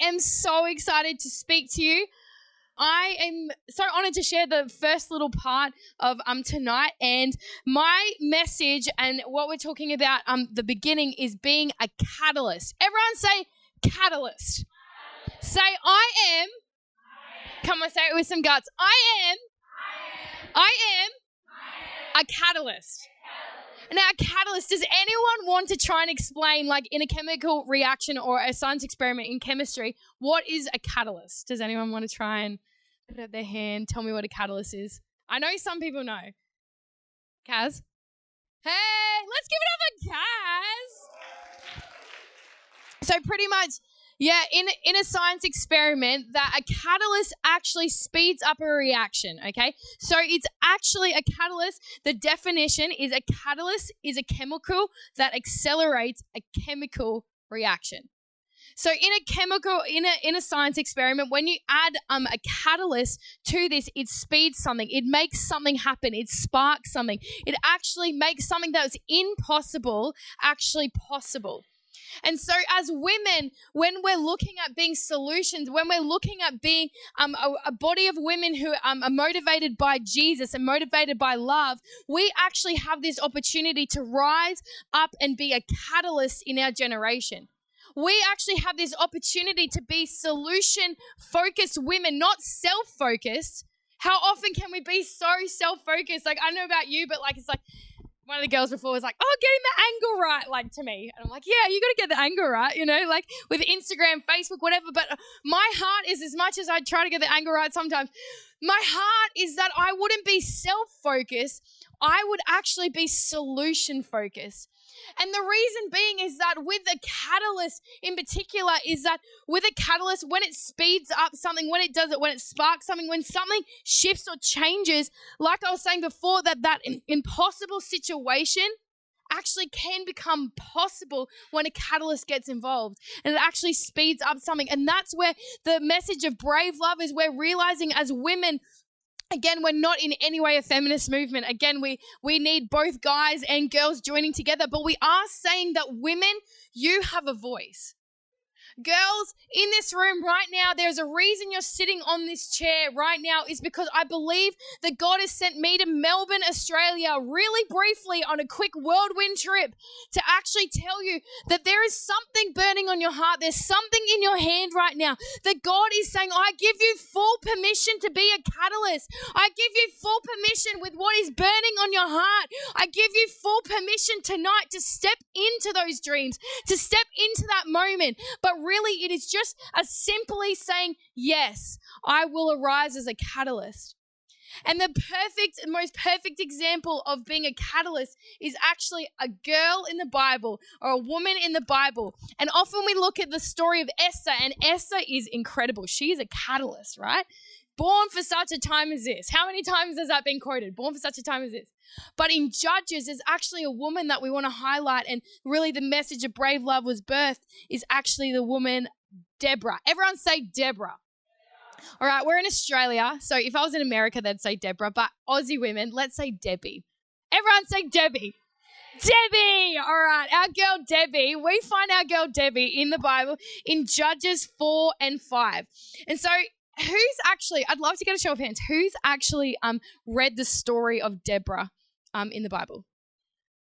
I am so excited to speak to you. I am so honored to share the first little part of um tonight and my message and what we're talking about um the beginning is being a catalyst. Everyone say catalyst. Say I am. Come on, say it with some guts. I am. I am a catalyst. Now, catalyst, does anyone want to try and explain, like in a chemical reaction or a science experiment in chemistry, what is a catalyst? Does anyone want to try and put up their hand, tell me what a catalyst is? I know some people know. Kaz? Hey, let's give it up for Kaz. So, pretty much, yeah, in in a science experiment, that a catalyst actually speeds up a reaction. Okay, so it's actually a catalyst. The definition is a catalyst is a chemical that accelerates a chemical reaction. So in a chemical, in a in a science experiment, when you add um, a catalyst to this, it speeds something. It makes something happen. It sparks something. It actually makes something that was impossible actually possible. And so, as women, when we're looking at being solutions, when we're looking at being um, a, a, body of women who um, are motivated by Jesus and motivated by love, we actually have this opportunity to rise up and be a catalyst in our generation we actually have this opportunity to be solution focused women, not self focused. How often can we be so self focused? Like, I don't know about you, but like, it's like, one of the girls before was like, "Oh, getting the angle right," like to me, and I'm like, "Yeah, you got to get the angle right," you know, like with Instagram, Facebook, whatever. But my heart is as much as I try to get the angle right sometimes. My heart is that I wouldn't be self focused. I would actually be solution focused. And the reason being is that with the catalyst in particular, is that with a catalyst, when it speeds up something, when it does it, when it sparks something, when something shifts or changes, like I was saying before, that that impossible situation actually can become possible when a catalyst gets involved and it actually speeds up something. And that's where the message of brave love is we're realizing as women again we're not in any way a feminist movement. Again we we need both guys and girls joining together but we are saying that women you have a voice Girls in this room right now, there's a reason you're sitting on this chair right now, is because I believe that God has sent me to Melbourne, Australia, really briefly on a quick whirlwind trip to actually tell you that there is something burning on your heart. There's something in your hand right now that God is saying, I give you full permission to be a catalyst. I give you full permission with what is burning on your heart. I give you full permission tonight to step into those dreams, to step into that moment. But really, it is just as simply saying, Yes, I will arise as a catalyst. And the perfect, most perfect example of being a catalyst is actually a girl in the Bible or a woman in the Bible. And often we look at the story of Esther, and Esther is incredible. She is a catalyst, right? Born for such a time as this. How many times has that been quoted? Born for such a time as this. But in Judges, there's actually a woman that we want to highlight, and really the message of brave love was birthed is actually the woman Deborah. Everyone say Deborah. All right, we're in Australia, so if I was in America, they'd say Deborah, but Aussie women, let's say Debbie. Everyone say Debbie. Debbie! All right, our girl Debbie. We find our girl Debbie in the Bible in Judges 4 and 5. And so who's actually i'd love to get a show of hands. Who's actually um read the story of deborah um in the bible?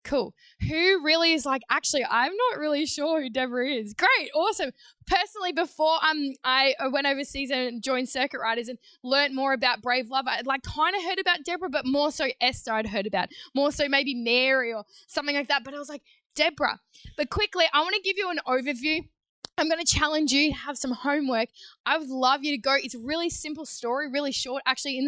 Cool. Who really is like actually i'm not really sure who deborah is. Great awesome. Personally before um i went overseas and joined circuit riders and learned more about brave love i'd like kind of heard about deborah but more so esther i'd heard about. More so maybe mary or something like that. But i was like deborah. But quickly i want to give you an overview I'm going to challenge you to have some homework. I would love you to go. It's a really simple story, really short. Actually, in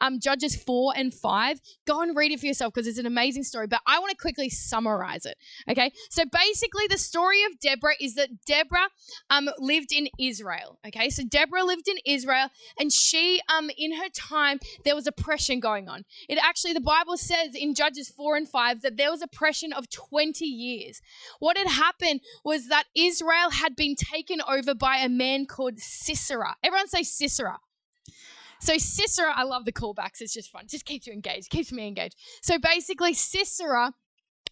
um, Judges 4 and 5, go and read it for yourself because it's an amazing story. But I want to quickly summarize it. Okay. So basically, the story of Deborah is that Deborah um, lived in Israel. Okay. So Deborah lived in Israel and she, um, in her time, there was oppression going on. It actually, the Bible says in Judges 4 and 5 that there was oppression of 20 years. What had happened was that Israel had been taken over by a man called Sisera. Everyone say Sisera. So Sisera, I love the callbacks. It's just fun. Just keeps you engaged, keeps me engaged. So basically, Sisera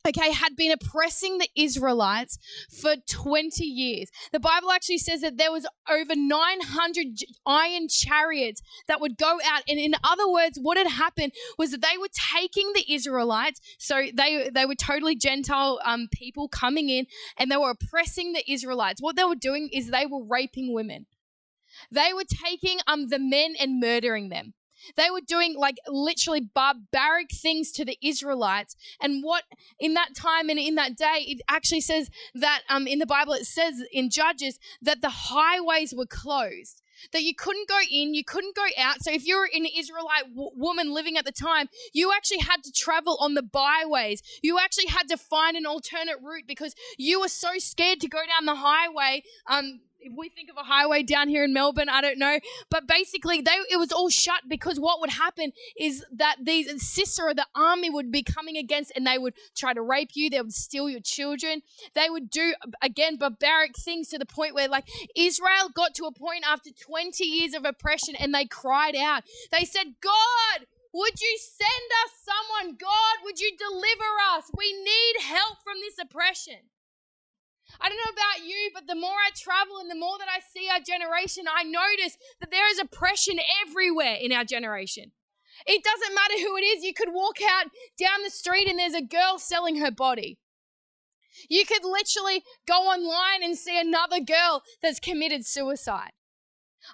okay, had been oppressing the Israelites for 20 years. The Bible actually says that there was over 900 iron chariots that would go out. And in other words, what had happened was that they were taking the Israelites. So they, they were totally Gentile um, people coming in and they were oppressing the Israelites. What they were doing is they were raping women. They were taking um, the men and murdering them. They were doing like literally barbaric things to the Israelites. And what in that time and in that day, it actually says that um, in the Bible, it says in Judges that the highways were closed. That you couldn't go in, you couldn't go out. So, if you were an Israelite w- woman living at the time, you actually had to travel on the byways. You actually had to find an alternate route because you were so scared to go down the highway um, if we think of a highway down here in Melbourne, I don't know. But basically, they it was all shut because what would happen is that these Sisera, the army, would be coming against, and they would try to rape you. They would steal your children. They would do again barbaric things to the point where, like, Israel got to a point after 20 years of oppression, and they cried out. They said, "God." Would you send us someone? God, would you deliver us? We need help from this oppression. I don't know about you, but the more I travel and the more that I see our generation, I notice that there is oppression everywhere in our generation. It doesn't matter who it is. You could walk out down the street and there's a girl selling her body. You could literally go online and see another girl that's committed suicide.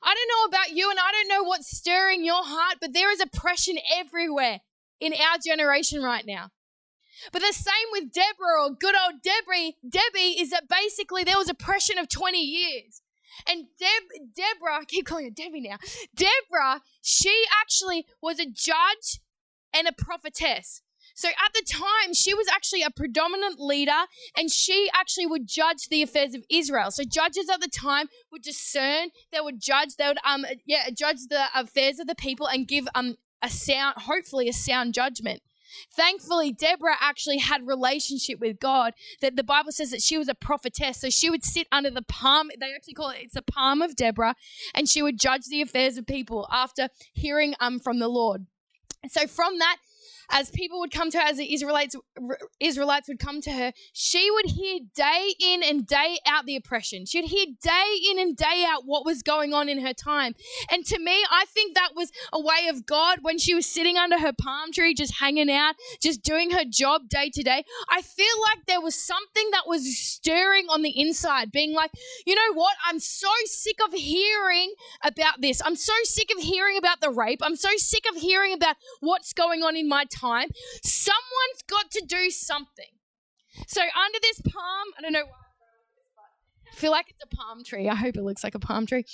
I don't know about you and I don't know what's stirring your heart, but there is oppression everywhere in our generation right now. But the same with Deborah or good old Debbie, Debbie is that basically there was oppression of 20 years. And Deb, Deborah, I keep calling her Debbie now. Deborah, she actually was a judge and a prophetess. So at the time, she was actually a predominant leader and she actually would judge the affairs of Israel. So judges at the time would discern, they would judge, they would um yeah, judge the affairs of the people and give um a sound, hopefully a sound judgment. Thankfully, Deborah actually had relationship with God. That the Bible says that she was a prophetess, so she would sit under the palm. They actually call it it's the palm of Deborah, and she would judge the affairs of people after hearing um from the Lord. So from that, as people would come to her, as the Israelites Israelites would come to her, she would hear day in and day out the oppression. She'd hear day in and day out what was going on in her time. And to me, I think that was a way of God when she was sitting under her palm tree, just hanging out, just doing her job day to day. I feel like there was something that was stirring on the inside, being like, you know what? I'm so sick of hearing about this. I'm so sick of hearing about the rape. I'm so sick of hearing about what's going on in my time, someone's got to do something. So under this palm, I don't know I feel like it's a palm tree. I hope it looks like a palm tree.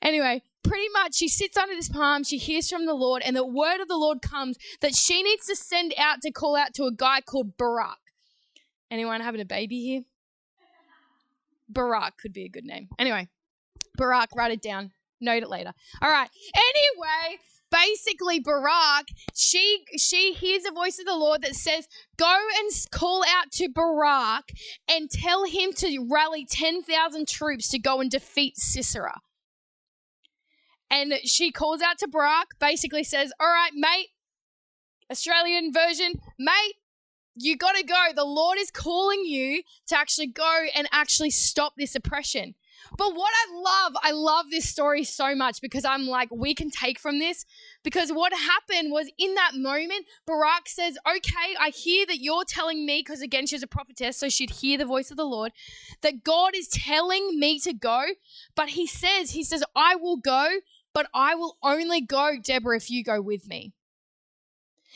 Anyway, pretty much she sits under this palm, she hears from the Lord, and the word of the Lord comes that she needs to send out to call out to a guy called Barak. Anyone having a baby here? Barak could be a good name. Anyway, Barak, write it down. Note it later. All right. Anyway, basically Barak, she she hears a voice of the Lord that says, "Go and call out to Barak and tell him to rally 10,000 troops to go and defeat Sisera." And she calls out to Barak, basically says, "All right, mate, Australian version, mate, you got to go. The Lord is calling you to actually go and actually stop this oppression." But what I love, I love this story so much because I'm like, we can take from this. Because what happened was in that moment, Barak says, Okay, I hear that you're telling me, because again, she's a prophetess, so she'd hear the voice of the Lord, that God is telling me to go. But he says, He says, I will go, but I will only go, Deborah, if you go with me.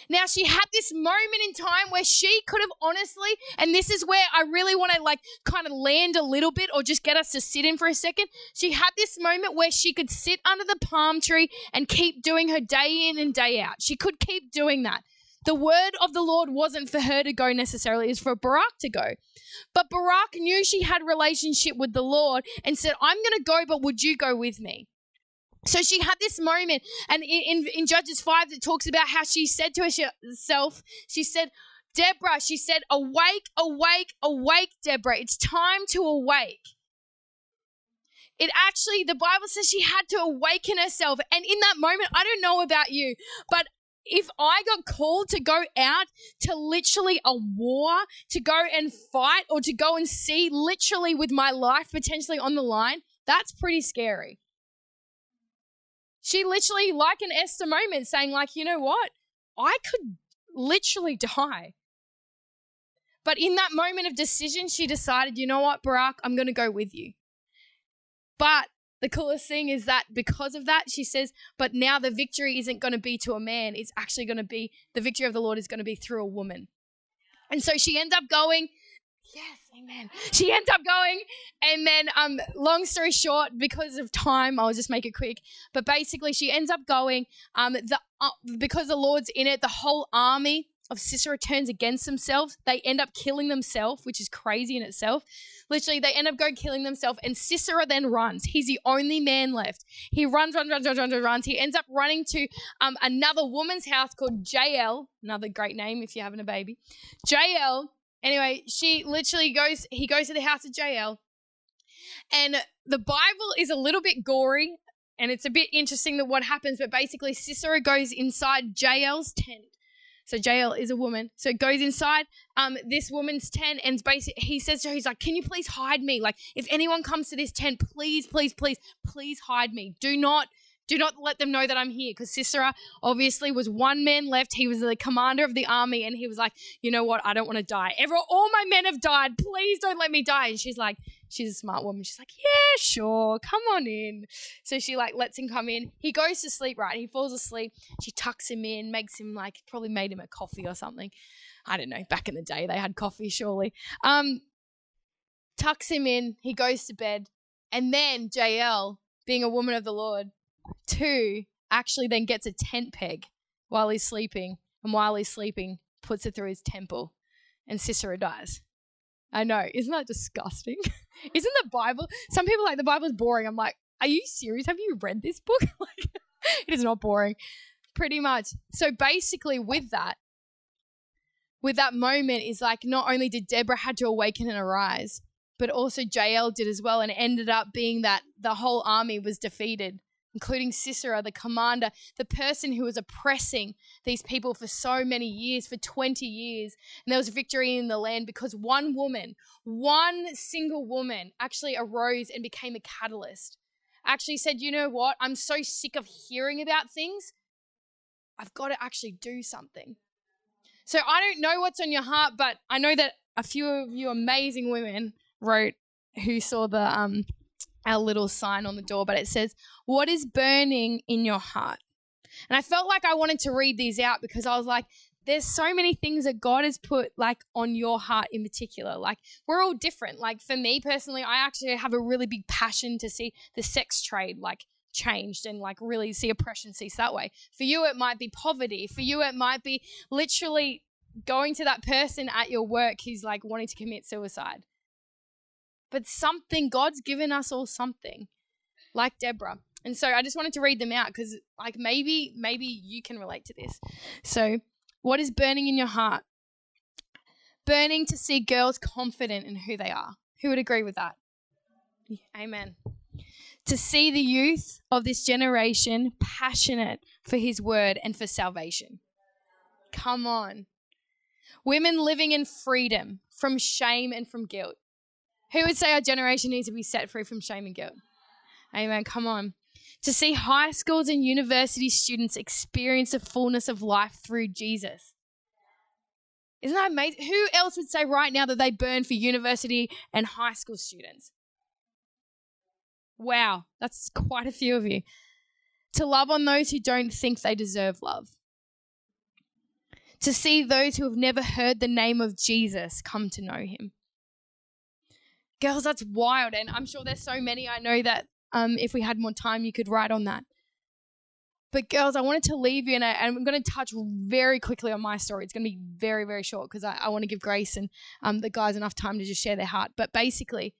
Now she had this moment in time where she could have honestly, and this is where I really want to like kind of land a little bit or just get us to sit in for a second. She had this moment where she could sit under the palm tree and keep doing her day in and day out. She could keep doing that. The word of the Lord wasn't for her to go necessarily, it's for Barak to go. But Barak knew she had relationship with the Lord and said, I'm to go, but would you go with me? So she had this moment, and in, in Judges 5, it talks about how she said to herself, she said, Deborah, she said, awake, awake, awake, Deborah. It's time to awake. It actually, the Bible says she had to awaken herself. And in that moment, I don't know about you, but if I got called to go out to literally a war, to go and fight, or to go and see literally with my life potentially on the line, that's pretty scary. She literally, like an Esther moment, saying, like, you know what? I could literally die. But in that moment of decision, she decided, you know what, Barak, I'm going to go with you. But the coolest thing is that because of that, she says, but now the victory isn't going to be to a man. It's actually going to be, the victory of the Lord is going to be through a woman. And so she ends up going, yes, amen. She ends up going, and then, um, long story short, because of time, I'll just make it quick. But basically, she ends up going, um, the uh, because the Lord's in it, the whole army of Sisera turns against themselves. They end up killing themselves, which is crazy in itself. Literally, they end up going killing themselves, and Sisera then runs. He's the only man left. He runs, runs, runs, runs, runs, runs. He ends up running to um, another woman's house called Jael, another great name if you're having a baby. Jael. Anyway, she literally goes. He goes to the house of Jael, and the Bible is a little bit gory, and it's a bit interesting that what happens. But basically, Sisera goes inside Jael's tent so Jael is a woman. So it goes inside um, this woman's tent and basically he says to her, he's like, Can you please hide me? Like, if anyone comes to this tent, please, please, please, please hide me. Do not do not let them know that I'm here because Sisera obviously was one man left. He was the commander of the army and he was like, you know what? I don't want to die. Everyone, all my men have died. Please don't let me die. And she's like, she's a smart woman. She's like, yeah, sure. Come on in. So she like lets him come in. He goes to sleep, right? He falls asleep. She tucks him in, makes him like, probably made him a coffee or something. I don't know. Back in the day, they had coffee, surely. Um, tucks him in. He goes to bed. And then Jael, being a woman of the Lord, two actually then gets a tent peg while he's sleeping. And while he's sleeping, puts it through his temple. And Sisera dies. I know. Isn't that disgusting? Isn't the Bible? Some people like the Bible's boring. I'm like, are you serious? Have you read this book? like, it is not boring. Pretty much. So basically, with that, with that moment, is like not only did Deborah had to awaken and arise, but also Jael did as well, and ended up being that the whole army was defeated including Sisera, the commander, the person who was oppressing these people for so many years, for 20 years. And there was victory in the land because one woman, one single woman, actually arose and became a catalyst. Actually said, you know what? I'm so sick of hearing about things. I've got to actually do something. So I don't know what's on your heart, but I know that a few of you amazing women wrote who saw the um our little sign on the door, but it says, What is burning in your heart? And I felt like I wanted to read these out because I was like, there's so many things that God has put like on your heart in particular. Like we're all different. Like for me personally, I actually have a really big passion to see the sex trade like changed and like really see oppression cease that way. For you, it might be poverty. For you, it might be literally going to that person at your work who's like wanting to commit suicide but something, God's given us all something, like Deborah. And so I just wanted to read them out because, like, maybe, maybe you can relate to this. So, what is burning in your heart? Burning to see girls confident in who they are. Who would agree with that? Amen. To see the youth of this generation passionate for his word and for salvation. Come on. Women living in freedom from shame and from guilt. Who would say our generation needs to be set free from shame and guilt? Amen. Come on. To see high schools and university students experience the fullness of life through Jesus. Isn't that amazing? Who else would say right now that they burn for university and high school students? Wow, that's quite a few of you. To love on those who don't think they deserve love. To see those who have never heard the name of Jesus come to know him. Girls, that's wild. And I'm sure there's so many. I know that um, if we had more time, you could write on that. But girls, I wanted to leave you, and, I, am going to touch very quickly on my story. It's going to be very, very short because I, I want to give Grace and um, the guys enough time to just share their heart. But basically,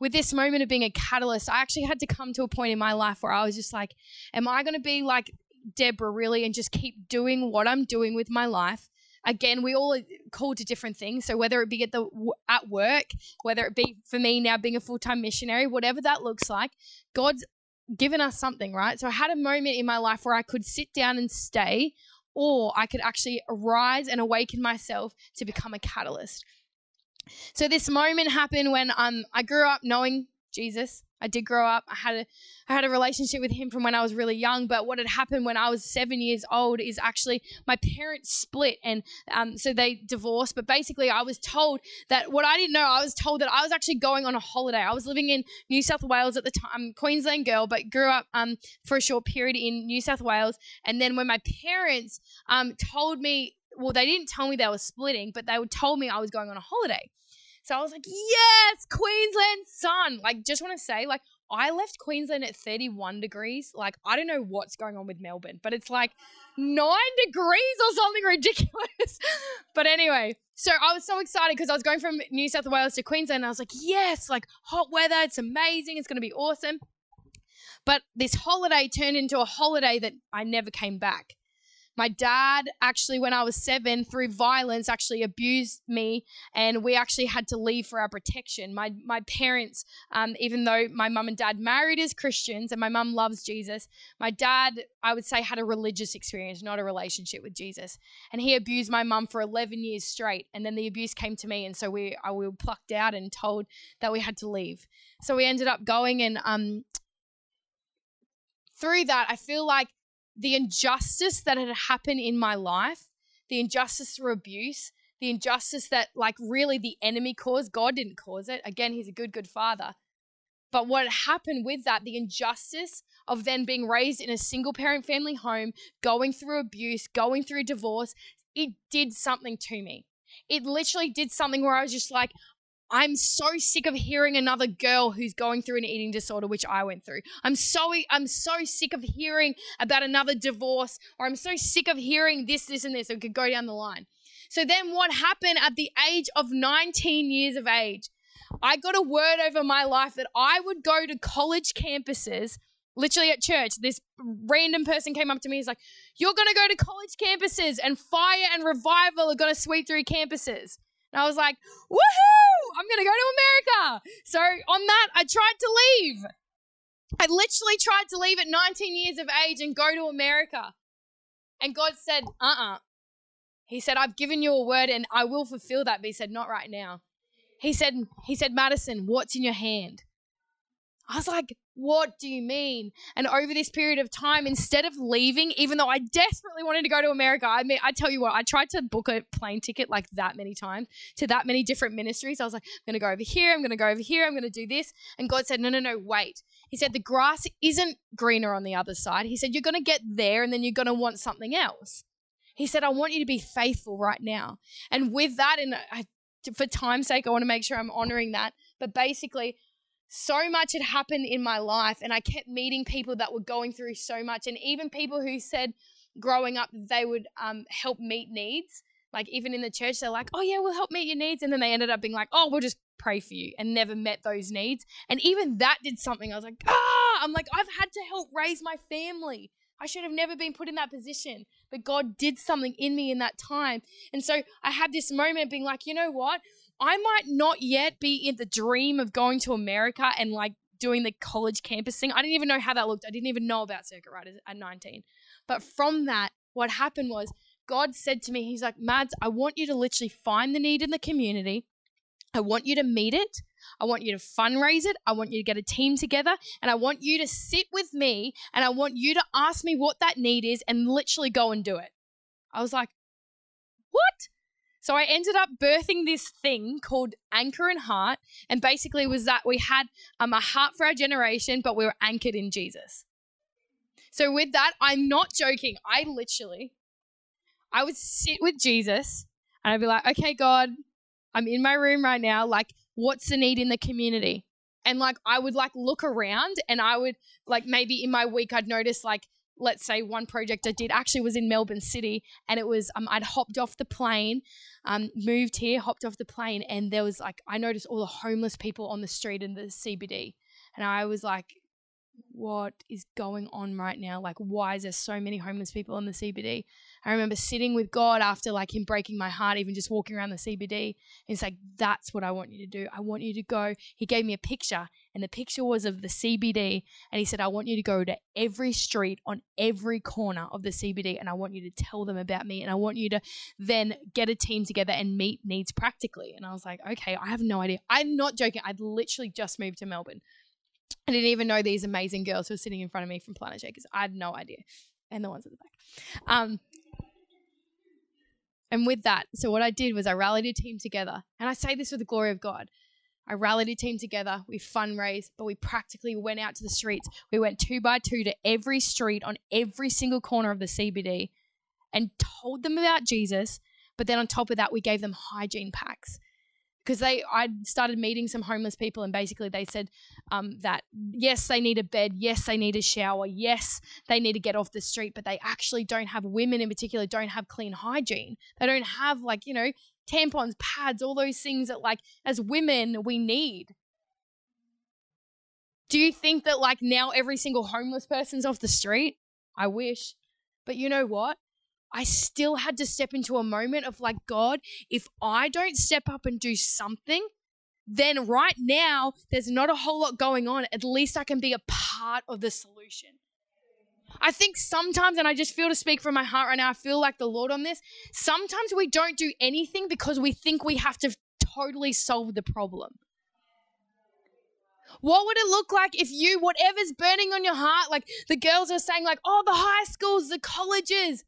with this moment of being a catalyst, I actually had to come to a point in my life where I was just like, am I going to be like Deborah really and just keep doing what I'm doing with my life? Again, we all are called to different things. So whether it be at the at work, whether it be for me now being a full time missionary, whatever that looks like, God's given us something, right? So I had a moment in my life where I could sit down and stay or I could actually arise and awaken myself to become a catalyst. So this moment happened when um, I grew up knowing Jesus. I did grow up. I had a I had a relationship with him from when I was really young. But what had happened when I was seven years old is actually my parents split, and um, so they divorced. But basically, I was told that what I didn't know, I was told that I was actually going on a holiday. I was living in New South Wales at the time, Queensland girl, but grew up um, for a short period in New South Wales. And then when my parents um, told me, well, they didn't tell me they were splitting, but they told me I was going on a holiday. So I was like, yes, Queensland sun. Like, just want to say, like, I left Queensland at 31 degrees. Like, I don't know what's going on with Melbourne, but it's like nine degrees or something ridiculous. but anyway, so I was so excited because I was going from New South Wales to Queensland. And I was like, yes, like hot weather. It's amazing. It's going to be awesome. But this holiday turned into a holiday that I never came back. My dad actually, when I was seven, through violence, actually abused me, and we actually had to leave for our protection. My my parents, um, even though my mum and dad married as Christians, and my mum loves Jesus, my dad, I would say, had a religious experience, not a relationship with Jesus, and he abused my mum for eleven years straight. And then the abuse came to me, and so we I, we were plucked out and told that we had to leave. So we ended up going, and um, through that, I feel like the injustice that had happened in my life, the injustice through abuse, the injustice that, like, really the enemy caused. God didn't cause it. Again, He's a good, good father. But what happened with that, the injustice of then being raised in a single parent family home, going through abuse, going through divorce, it did something to me. It literally did something where I was just like, I'm so sick of hearing another girl who's going through an eating disorder, which I went through. I'm so I'm so sick of hearing about another divorce, or I'm so sick of hearing this, this, and this. We could go down the line. So then, what happened at the age of 19 years of age? I got a word over my life that I would go to college campuses, literally at church. This random person came up to me. He's like, "You're to go to college campuses, and fire and revival are to sweep through campuses." And I was like, woohoo, I'm going to go to America. So on that, I tried to leave. I literally tried to leave at 19 years of age and go to America. And God said, uh uh-uh. uh He said, I've given you a word and I will fulfill that. But He said, not right now. He said, He said, Madison, what's in your hand? I was like, what do you mean? And over this period of time, instead of leaving, even though I desperately wanted to go to America, I mean, I tell you what, I tried to book a plane ticket like that many times to that many different ministries. I was like, I'm going to go over here, I'm going to go over here, I'm going to do this. And God said, no, no, no, wait. He said, the grass isn't greener on the other side. He said, you're going to get there and then you're going to want something else. He said, I want you to be faithful right now. And with that, and I, for time's sake, I want to make sure I'm honoring that. But basically, so much had happened in my life, and I kept meeting people that were going through so much, and even people who said growing up they would um, help meet needs. Like even in the church, they're like, "Oh yeah, we'll help meet your needs," and then they ended up being like, "Oh, we'll just pray for you," and never met those needs. And even that did something. I was like, "Ah!" I'm like, I've had to help raise my family. I should have never been put in that position. But God did something in me in that time. And so I had this moment being like, you know what? I might not yet be in the dream of going to America and like doing the college campus thing. I didn't even know how that looked. I didn't even know about circuit riders at 19. But from that, what happened was God said to me, He's like, Mads, I want you to literally find the need in the community. I want you to meet it. I want you to fundraise it. I want you to get a team together and I want you to sit with me and I want you to ask me what that need is and literally go and do it. I was like, what? So I ended up birthing this thing called Anchor and Heart. And basically was that we had um, a heart for our generation, but we were anchored in Jesus. So with that, I'm not joking. I literally, I would sit with Jesus and I'd be like, okay, God, I'm in my room right now. Like, what's the need in the community? And like, I would like look around and I would like maybe in my week, I'd notice like let's say one project I did actually was in Melbourne City, and it was um, I'd hopped off the plane, um, moved here, hopped off the plane, and there was like I noticed all the homeless people on the street in the CBD, and I was like, what is going on right now? Like, why is there so many homeless people in the CBD? I remember sitting with God after like him breaking my heart, even just walking around the CBD. He's like, that's what I want you to do. I want you to go. He gave me a picture, and the picture was of the CBD. And he said, I want you to go to every street on every corner of the CBD, and I want you to tell them about me. And I want you to then get a team together and meet needs practically. And I was like, okay, I have no idea. I'm not joking. I'd literally just moved to Melbourne. I didn't even know these amazing girls who were sitting in front of me from Planetshakers. I had no idea. And the ones at the back. Um, and with that, so what I did was I rallied a team together. And I say this with the glory of God. I rallied a team together. We fundraised, but we practically went out to the streets. We went two by two to every street on every single corner of the CBD and told them about Jesus. But then on top of that, we gave them hygiene packs because they I started meeting some homeless people and basically they said um, that yes they need a bed. Yes they need a shower. Yes they need to get off the street but they actually don't have women in particular don't have clean hygiene. They don't have like you know tampons pads all those things that like as women we need. Do you think that like now every single homeless person's off the street? I wish. But you know what I still had to step into a moment of like, God, if I don't step up and do something, then right now there's not a whole lot going on. At least I can be a part of the solution. I think sometimes, and I just feel to speak from my heart right now, I feel like the Lord on this. Sometimes we don't do anything because we think we have to totally solve the problem. What would it look like if you, whatever's burning on your heart, like the girls are saying, like, oh, the high schools, the colleges,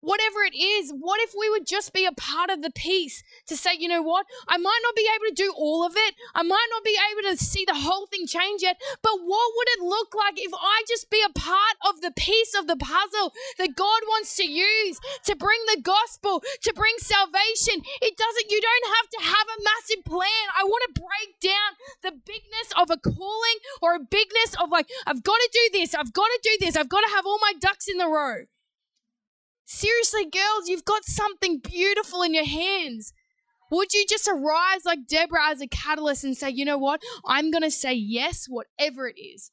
whatever it is, what if we would just be a part of the piece to say, you know what, I might not be able to do all of it, I might not be able to see the whole thing change yet, but what would it look like if I just be a part of the piece of the puzzle that God wants to use to bring the gospel, to bring salvation? It doesn't, you don't have to have a massive plan. I want to break down the bigness of a calling or a bigness of like, I've got to do this, I've got to do this, I've got to have all my ducks in the row. Seriously, girls, you've got something beautiful in your hands. Would you just arise like Deborah as a catalyst and say, you know what? I'm going to say yes, whatever it is.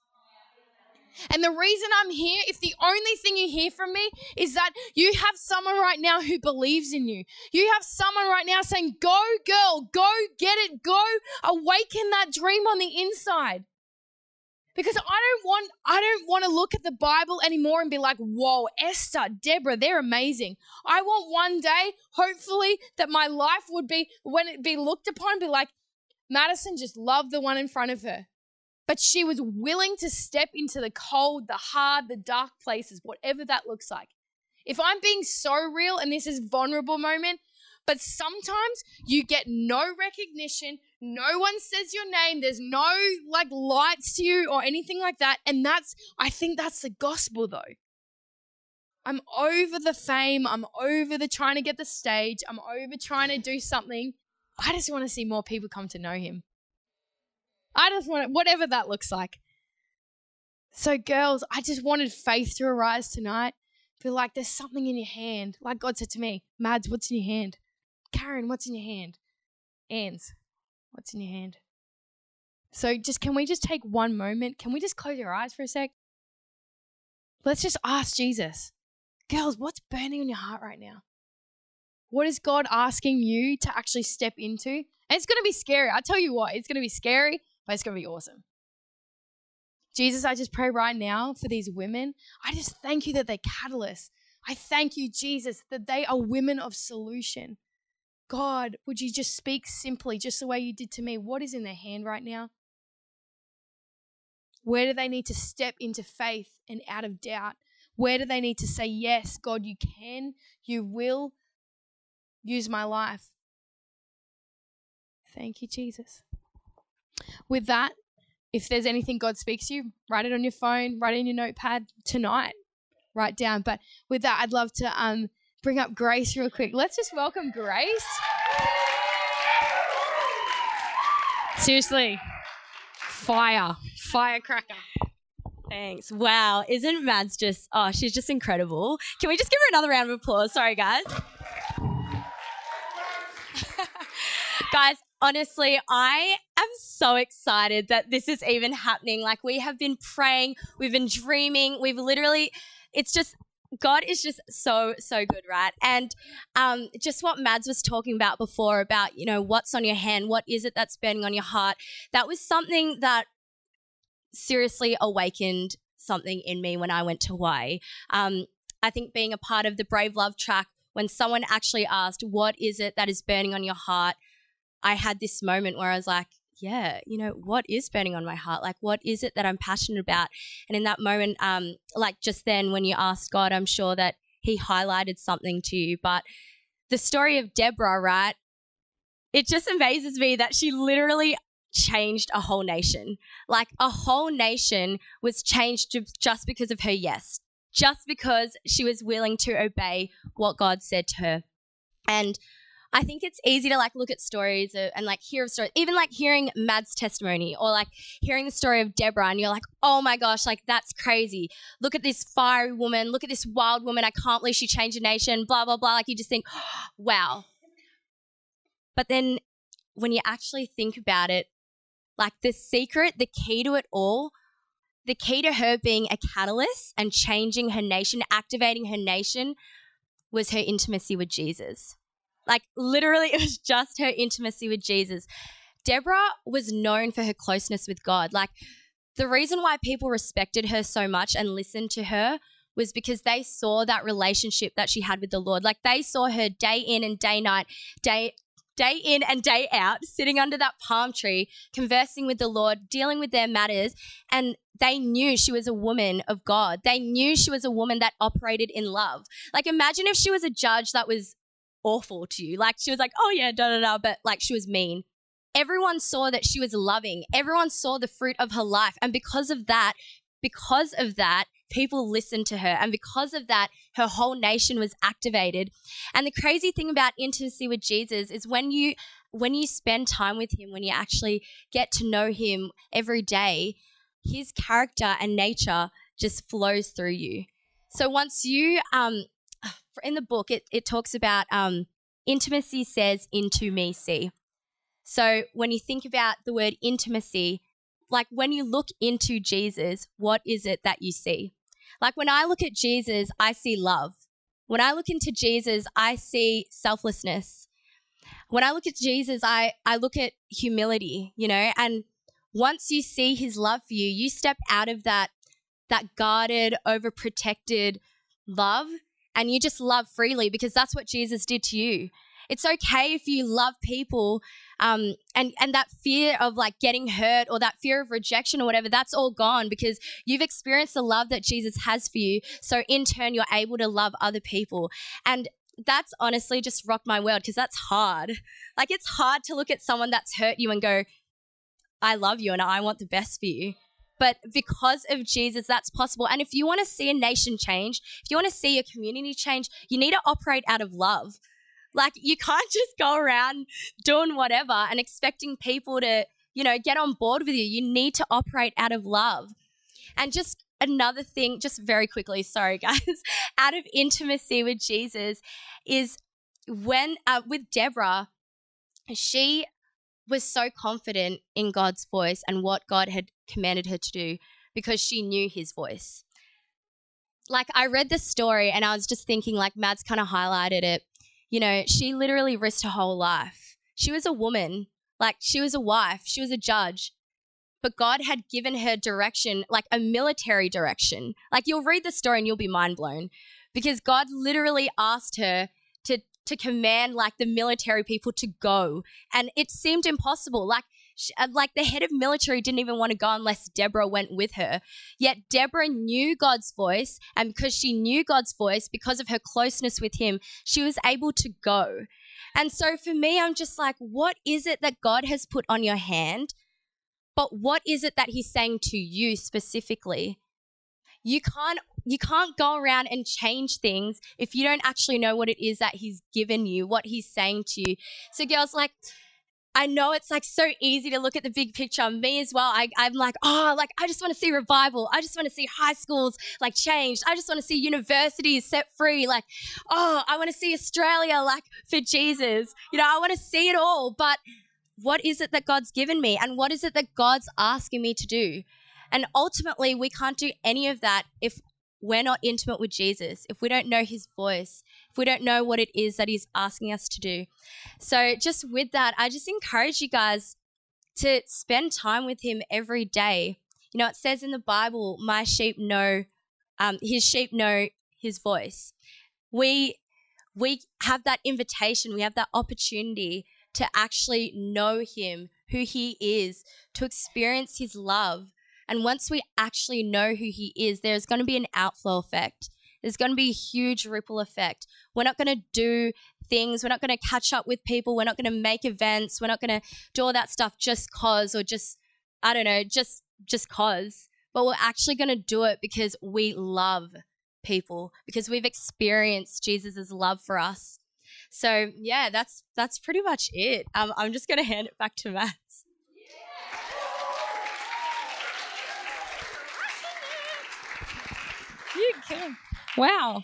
And the reason I'm here, if the only thing you hear from me is that you have someone right now who believes in you, you have someone right now saying, Go, girl, go get it, go awaken that dream on the inside because I don't want I don't want to look at the Bible anymore and be like, "Whoa, Esther, Deborah, they're amazing." I want one day, hopefully, that my life would be when it be looked upon, be like, Madison just loved the one in front of her. But she was willing to step into the cold, the hard, the dark places, whatever that looks like. If I'm being so real and this is vulnerable moment, but sometimes you get no recognition, no one says your name, there's no like lights to you or anything like that. And that's, I think that's the gospel though. I'm over the fame, I'm over the trying to get the stage, I'm over trying to do something. I just want to see more people come to know him. I just want it, whatever that looks like. So, girls, I just wanted faith to arise tonight. Feel like there's something in your hand. Like God said to me, Mads, what's in your hand? Karen, what's in your hand? Anne's, what's in your hand? So just can we just take one moment? Can we just close your eyes for a sec? Let's just ask Jesus. Girls, what's burning on your heart right now? What is God asking you to actually step into? And it's going to be scary. I tell you what, it's going to be scary, but it's going to be awesome. Jesus, I just pray right now for these women. I just thank you that they're catalysts. I thank you, Jesus, that they are women of solution. God, would you just speak simply, just the way you did to me? What is in their hand right now? Where do they need to step into faith and out of doubt? Where do they need to say, Yes, God, you can, you will use my life? Thank you, Jesus. With that, if there's anything God speaks to you, write it on your phone, write it in your notepad tonight. Write down. But with that, I'd love to um, bring up Grace real quick. Let's just welcome Grace. Seriously, fire, firecracker. Thanks. Wow. Isn't Mads just, oh, she's just incredible. Can we just give her another round of applause? Sorry, guys. guys, honestly, I am so excited that this is even happening. Like, we have been praying, we've been dreaming, we've literally, it's just, God is just so, so good, right? And um, just what Mads was talking about before about, you know, what's on your hand, what is it that's burning on your heart, that was something that seriously awakened something in me when I went to Hawaii. Um, I think being a part of the Brave Love track, when someone actually asked, What is it that is burning on your heart? I had this moment where I was like, yeah, you know, what is burning on my heart? Like, what is it that I'm passionate about? And in that moment, um, like just then when you asked God, I'm sure that He highlighted something to you. But the story of Deborah, right? It just amazes me that she literally changed a whole nation. Like, a whole nation was changed just because of her yes, just because she was willing to obey what God said to her. And I think it's easy to like look at stories and like hear of stories, even like hearing Mad's testimony or like hearing the story of Deborah, and you're like, oh my gosh, like that's crazy. Look at this fiery woman. Look at this wild woman. I can't believe she changed a nation. Blah blah blah. Like you just think, wow. But then when you actually think about it, like the secret, the key to it all, the key to her being a catalyst and changing her nation, activating her nation, was her intimacy with Jesus. Like literally, it was just her intimacy with Jesus. Deborah was known for her closeness with God. Like the reason why people respected her so much and listened to her was because they saw that relationship that she had with the Lord. Like they saw her day in and day night, day day in and day out, sitting under that palm tree, conversing with the Lord, dealing with their matters. And they knew she was a woman of God. They knew she was a woman that operated in love. Like, imagine if she was a judge that was awful to you. Like she was like, oh yeah, da da da, but like she was mean. Everyone saw that she was loving. Everyone saw the fruit of her life. And because of that, because of that, people listened to her. And because of that, her whole nation was activated. And the crazy thing about intimacy with Jesus is when you when you spend time with him, when you actually get to know him every day, his character and nature just flows through you. So once you um in the book, it, it talks about um, intimacy says into me see. So when you think about the word intimacy, like when you look into Jesus, what is it that you see? Like when I look at Jesus, I see love. When I look into Jesus, I see selflessness. When I look at Jesus, I, I look at humility, you know, and once you see his love for you, you step out of that, that guarded, overprotected love and you just love freely because that's what Jesus did to you. It's okay if you love people um, and, and that fear of like getting hurt or that fear of rejection or whatever, that's all gone because you've experienced the love that Jesus has for you. So in turn, you're able to love other people. And that's honestly just rocked my world because that's hard. Like it's hard to look at someone that's hurt you and go, I love you and I want the best for you. But because of Jesus, that's possible. And if you want to see a nation change, if you want to see a community change, you need to operate out of love. Like you can't just go around doing whatever and expecting people to, you know, get on board with you. You need to operate out of love. And just another thing, just very quickly, sorry guys, out of intimacy with Jesus is when uh, with Deborah, she was so confident in God's voice and what God had commanded her to do because she knew his voice. Like I read the story and I was just thinking, like Mads kind of highlighted it. You know, she literally risked her whole life. She was a woman, like she was a wife, she was a judge, but God had given her direction, like a military direction. Like you'll read the story and you'll be mind blown because God literally asked her to command like the military people to go, and it seemed impossible. Like uh, like the head of military didn't even want to go unless Deborah went with her. Yet Deborah knew God's voice, and because she knew God's voice, because of her closeness with Him, she was able to go. And so for me, I'm just like, what is it that God has put on your hand? But what is it that He's saying to you specifically? You can't you can't go around and change things if you don't actually know what it is that he's given you, what he's saying to you. So girls like I know it's like so easy to look at the big picture. Me as well. I, I'm like, oh, like I just want to see revival. I just want to see high schools like changed. I just want to see universities set free. Like, oh, I want to see Australia like for Jesus. You know, I want to see it all. But what is it that God's given me and what is it that God's asking me to do? And ultimately, we can't do any of that if we're not intimate with Jesus, if we don't know his voice, if we don't know what it is that he's asking us to do. So, just with that, I just encourage you guys to spend time with him every day. You know, it says in the Bible, my sheep know, um, his sheep know his voice. We, we have that invitation, we have that opportunity to actually know him, who he is, to experience his love. And once we actually know who he is, there's going to be an outflow effect. There's going to be a huge ripple effect. We're not going to do things. We're not going to catch up with people. We're not going to make events. We're not going to do all that stuff just cause or just, I don't know, just, just cause. But we're actually going to do it because we love people, because we've experienced Jesus' love for us. So yeah, that's that's pretty much it. Um, I'm just going to hand it back to Matt. You. Wow.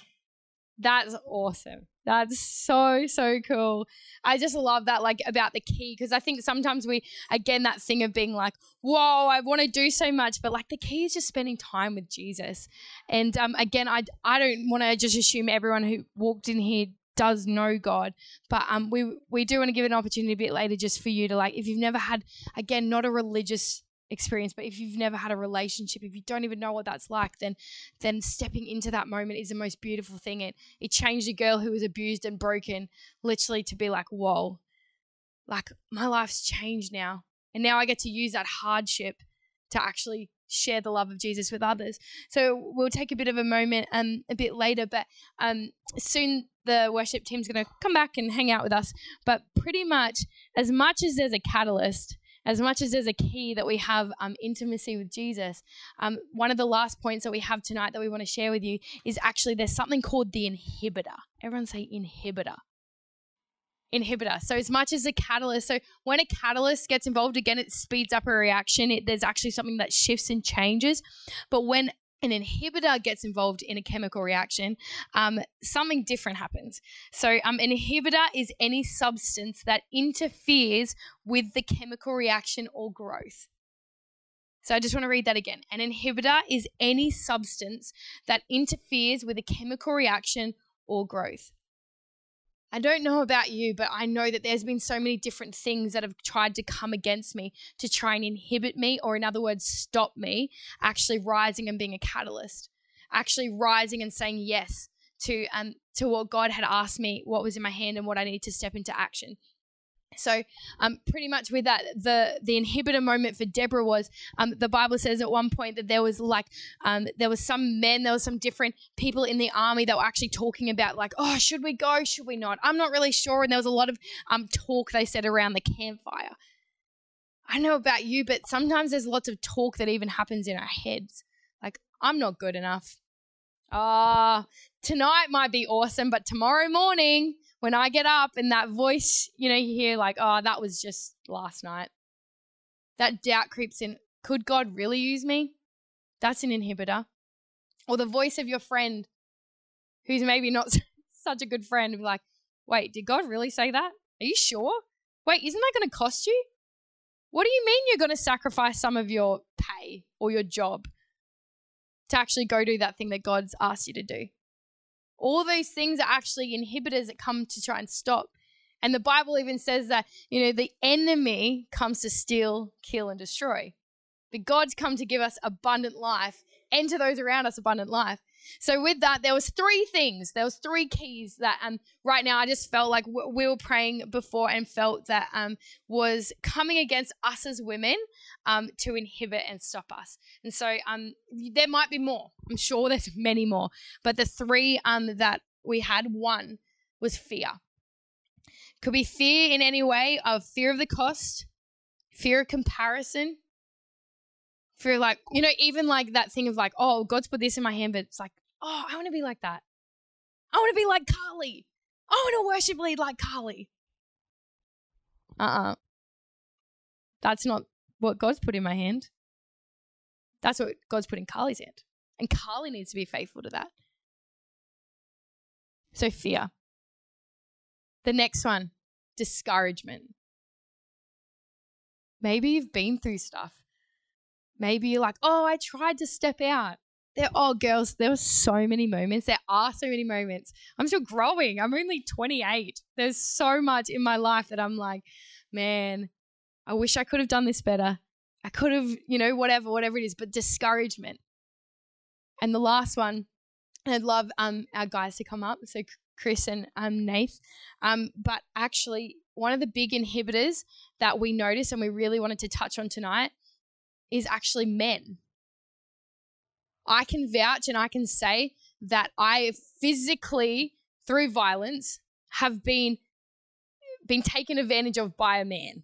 That's awesome. That's so, so cool. I just love that, like, about the key, because I think sometimes we, again, that thing of being like, whoa, I want to do so much, but like the key is just spending time with Jesus. And um, again, I, I don't want to just assume everyone who walked in here does know God, but um, we we do want to give an opportunity a bit later just for you to like, if you've never had, again, not a religious experience but if you've never had a relationship if you don't even know what that's like then then stepping into that moment is the most beautiful thing. It it changed a girl who was abused and broken literally to be like whoa. Like my life's changed now. And now i get to use that hardship to actually share the love of jesus with others. So we'll take a bit of a moment um a bit later but um soon the worship team's going to come back and hang out with us. But pretty much as much as there's a catalyst as much as there's a key that we have um, intimacy with Jesus, um, one of the last points that we have tonight that we want to share with you is actually there's something called the inhibitor. Everyone say inhibitor. Inhibitor. So, as much as a catalyst, so when a catalyst gets involved, again, it speeds up a reaction. It, there's actually something that shifts and changes. But when an inhibitor gets involved in a chemical reaction, um, something different happens. So, um, an inhibitor is any substance that interferes with the chemical reaction or growth. So, I just want to read that again. An inhibitor is any substance that interferes with a chemical reaction or growth. I don't know about you, but I know that there's been so many different things that have tried to come against me to try and inhibit me, or in other words, stop me actually rising and being a catalyst, actually rising and saying yes to um to what God had asked me, what was in my hand, and what I needed to step into action. So, um, pretty much with that, the the inhibitor moment for Deborah was um, the Bible says at one point that there was like um, there was some men, there was some different people in the army that were actually talking about like, oh, should we go? Should we not? I'm not really sure. And there was a lot of um, talk they said around the campfire. I know about you, but sometimes there's lots of talk that even happens in our heads. Like, I'm not good enough. Ah, uh, tonight might be awesome, but tomorrow morning when I get up and that voice, you know, you hear like, oh, that was just last night. That doubt creeps in. Could God really use me? That's an inhibitor. Or the voice of your friend who's maybe not such a good friend, be like, wait, did God really say that? Are you sure? Wait, isn't that going to cost you? What do you mean you're going to sacrifice some of your pay or your job to actually go do that thing that God's asked you to do? All those things are actually inhibitors that come to try and stop. And the Bible even says that, you know, the enemy comes to steal, kill, and destroy. But God's come to give us abundant life and to those around us abundant life. So with that, there was three things. There was three keys that um right now I just felt like we were praying before and felt that um was coming against us as women um to inhibit and stop us. And so um there might be more. I'm sure there's many more, but the three um that we had one was fear. Could be fear in any way of fear of the cost, fear of comparison, for like you know even like that thing of like oh god's put this in my hand but it's like oh i want to be like that. I want to be like carly. I want to worship lead like carly. Uh-uh. That's not what god's put in my hand. That's what god's put in carly's hand and carly needs to be faithful to that. So fear. The next one discouragement. Maybe you've been through stuff. Maybe you're like, oh, I tried to step out. There, oh, girls, there were so many moments. There are so many moments. I'm still growing. I'm only 28. There's so much in my life that I'm like, man, I wish I could have done this better. I could have, you know, whatever, whatever it is, but discouragement. And the last one, I'd love um, our guys to come up. So Chris and um, Nath. Um, but actually, one of the big inhibitors that we noticed and we really wanted to touch on tonight is actually men. I can vouch and I can say that I physically, through violence, have been been taken advantage of by a man.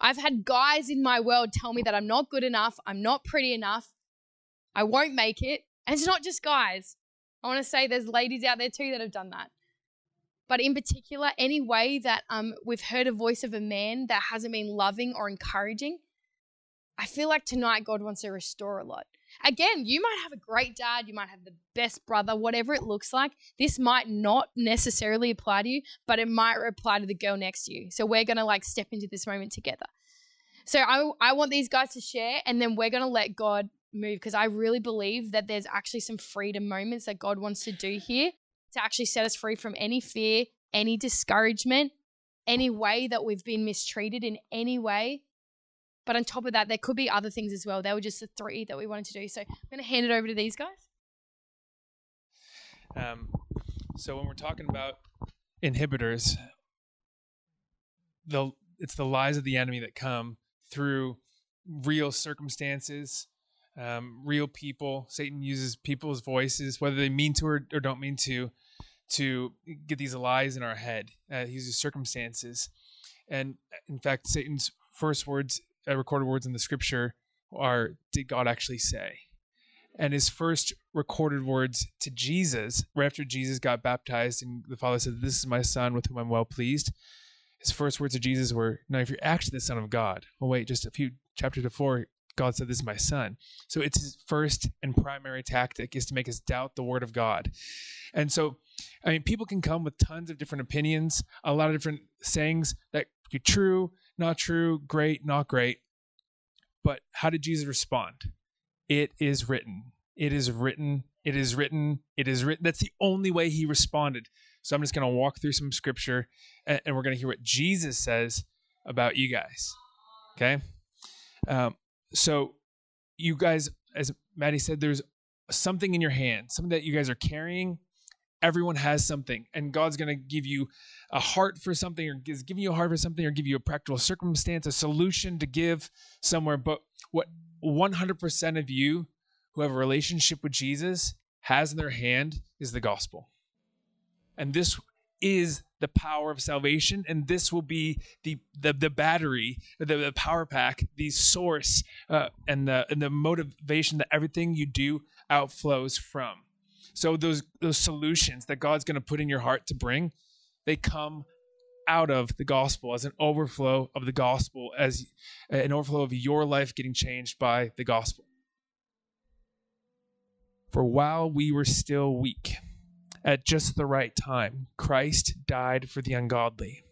I've had guys in my world tell me that I'm not good enough, I'm not pretty enough, I won't make it. And it's not just guys. I want to say there's ladies out there too that have done that. But in particular, any way that um, we've heard a voice of a man that hasn't been loving or encouraging, I feel like tonight God wants to restore a lot. Again, you might have a great dad, you might have the best brother, whatever it looks like. This might not necessarily apply to you, but it might apply to the girl next to you. So we're going to like step into this moment together. So I, I want these guys to share, and then we're going to let God move because I really believe that there's actually some freedom moments that God wants to do here to actually set us free from any fear, any discouragement, any way that we've been mistreated in any way. But on top of that, there could be other things as well. They were just the three that we wanted to do. So I'm going to hand it over to these guys. Um, so when we're talking about inhibitors, the it's the lies of the enemy that come through real circumstances, um, real people. Satan uses people's voices, whether they mean to or, or don't mean to, to get these lies in our head. Uh, he uses circumstances. And in fact, Satan's first words, Uh, recorded words in the scripture, are Did God actually say? And his first recorded words to Jesus, right after Jesus got baptized, and the Father said, This is my Son with whom I'm well pleased. His first words to Jesus were, Now, if you're actually the Son of God, well, wait, just a few chapters before, God said, This is my son. So it's his first and primary tactic is to make us doubt the word of God. And so, I mean, people can come with tons of different opinions, a lot of different sayings that could be true, not true, great, not great. But how did Jesus respond? It is written. It is written. It is written. It is written. That's the only way he responded. So I'm just going to walk through some scripture and, and we're going to hear what Jesus says about you guys. Okay. Um, so you guys, as Maddie said, there's something in your hand, something that you guys are carrying. Everyone has something, and God's going to give you a heart for something, or is giving you a heart for something, or give you a practical circumstance, a solution to give somewhere. But what 100% of you who have a relationship with Jesus has in their hand is the gospel. And this is the power of salvation and this will be the the, the battery the, the power pack the source uh, and the and the motivation that everything you do outflows from so those those solutions that god's going to put in your heart to bring they come out of the gospel as an overflow of the gospel as an overflow of your life getting changed by the gospel for while we were still weak at just the right time, Christ died for the ungodly.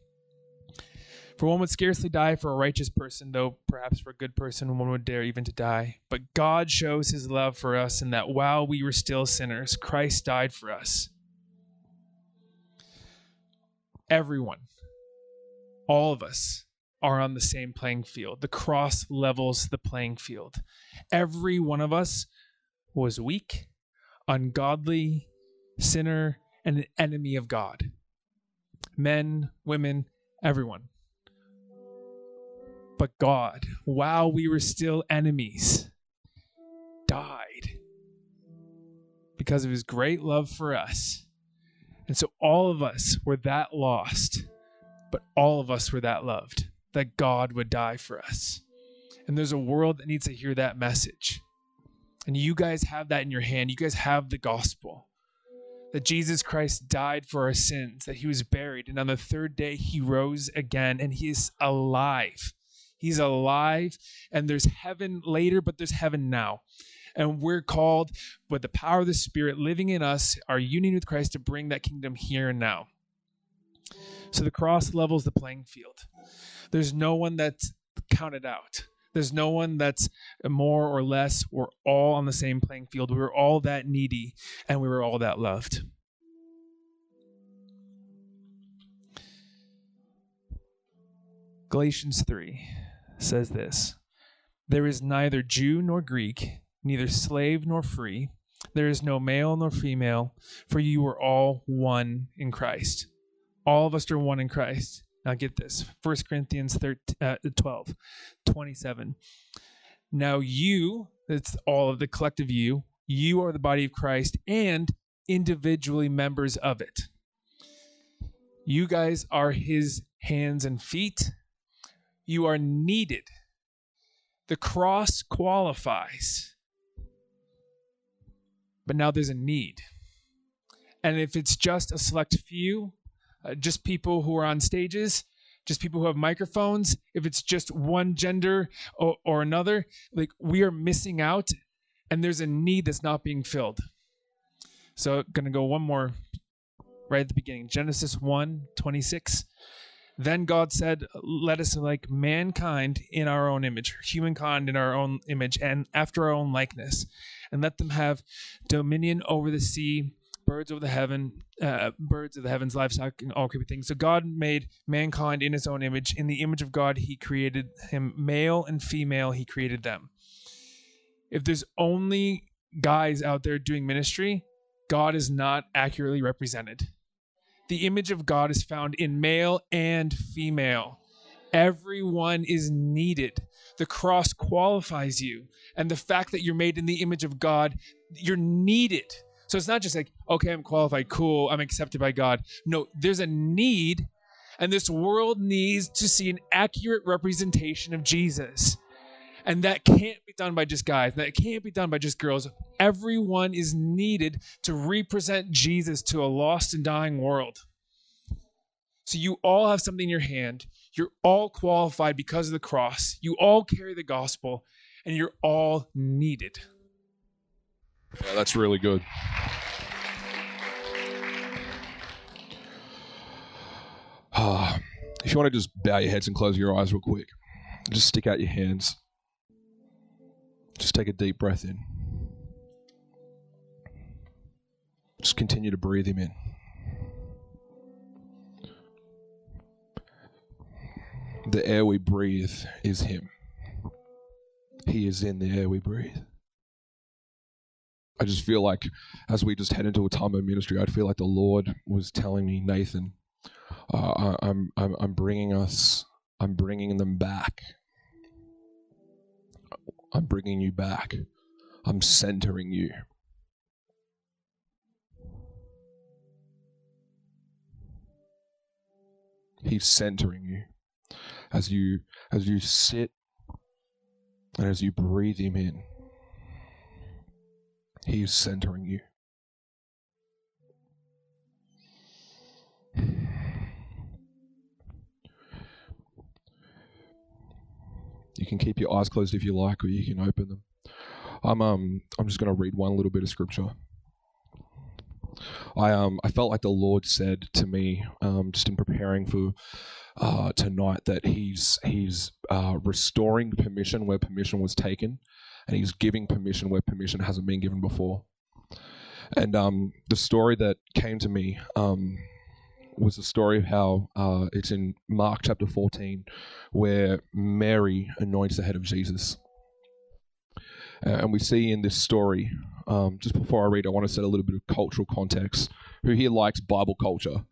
For one would scarcely die for a righteous person, though perhaps for a good person one would dare even to die. But God shows his love for us in that while we were still sinners, Christ died for us. Everyone, all of us, are on the same playing field. The cross levels the playing field. Every one of us was weak, ungodly, sinner, and an enemy of God. Men, women, everyone. But God, while we were still enemies, died because of his great love for us. And so all of us were that lost, but all of us were that loved, that God would die for us. And there's a world that needs to hear that message. And you guys have that in your hand. You guys have the gospel that Jesus Christ died for our sins, that he was buried, and on the third day he rose again, and he is alive. He's alive, and there's heaven later, but there's heaven now. And we're called with the power of the Spirit living in us, our union with Christ, to bring that kingdom here and now. So the cross levels the playing field. There's no one that's counted out. There's no one that's more or less. We're all on the same playing field. We were all that needy and we were all that loved. Galatians 3 says this There is neither Jew nor Greek, neither slave nor free. There is no male nor female, for you are all one in Christ. All of us are one in Christ. Now get this 1 Corinthians 13, uh, 12, 27. Now you, that's all of the collective you, you are the body of Christ and individually members of it. You guys are his hands and feet. You are needed. The cross qualifies. But now there's a need. And if it's just a select few, uh, just people who are on stages, just people who have microphones, if it's just one gender or, or another, like we are missing out and there's a need that's not being filled. So, gonna go one more right at the beginning Genesis 1 26. Then God said, Let us like mankind in our own image, humankind in our own image, and after our own likeness, and let them have dominion over the sea birds of the heaven, uh, birds of the heavens, livestock, and all creeping things. So God made mankind in His own image. In the image of God, He created him, male and female. He created them. If there's only guys out there doing ministry, God is not accurately represented. The image of God is found in male and female. Everyone is needed. The cross qualifies you. And the fact that you're made in the image of God, you're needed so it's not just like, okay, I'm qualified, cool, I'm accepted by God. No, there's a need, and this world needs to see an accurate representation of Jesus. And that can't be done by just guys. That can't be done by just girls. Everyone is needed to represent Jesus to a lost and dying world. So you all have something in your hand. You're all qualified because of the cross. You all carry the gospel, and you're all needed. Yeah, that's really good. If you want to just bow your heads and close your eyes real quick, just stick out your hands. Just take a deep breath in. Just continue to breathe him in. The air we breathe is him. He is in the air we breathe. I just feel like as we just head into a time of ministry, I feel like the Lord was telling me, Nathan, uh, I'm, I'm, I'm bringing us, I'm bringing them back. I'm bringing you back. I'm centering you. He's centering you as you as you sit and as you breathe him in. He is centering you. You can keep your eyes closed if you like, or you can open them. I'm um I'm just going to read one little bit of scripture. I um I felt like the Lord said to me um just in preparing for uh, tonight that he's he's uh, restoring permission where permission was taken, and he's giving permission where permission hasn't been given before. And um, the story that came to me um, was the story of how uh, it's in Mark chapter 14, where Mary anoints the head of Jesus. Uh, and we see in this story, um, just before I read, I want to set a little bit of cultural context. Who here likes Bible culture?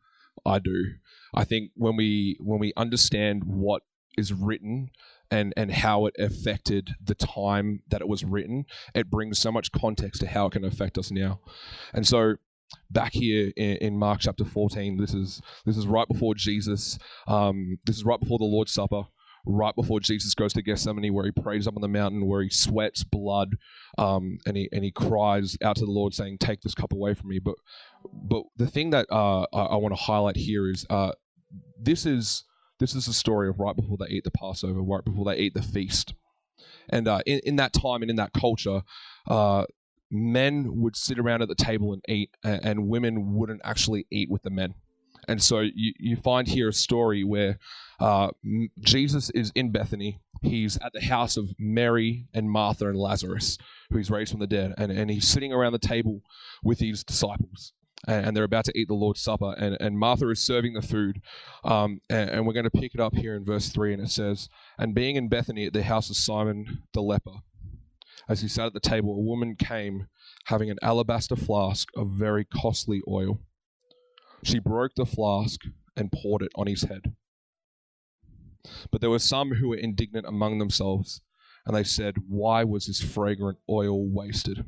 I do. I think when we when we understand what is written and and how it affected the time that it was written it brings so much context to how it can affect us now and so back here in, in mark chapter 14 this is this is right before jesus um, this is right before the lord's supper right before jesus goes to gethsemane where he prays up on the mountain where he sweats blood um, and he and he cries out to the lord saying take this cup away from me but but the thing that uh, I, I want to highlight here is uh, this is this is the story of right before they eat the Passover, right before they eat the feast. And uh, in, in that time and in that culture, uh, men would sit around at the table and eat, and, women wouldn't actually eat with the men. And so you, you find here a story where uh, Jesus is in Bethany. He's at the house of Mary and Martha and Lazarus, who he's raised from the dead. And, and he's sitting around the table with his disciples. And, and they're about to eat the Lord's Supper. And, and Martha is serving the food. Um, and, and we're going to pick it up here in verse 3. And it says, And being in Bethany at the house of Simon the leper, as he sat at the table, a woman came having an alabaster flask of very costly oil. She broke the flask and poured it on his head. But there were some who were indignant among themselves, and they said, Why was this fragrant oil wasted?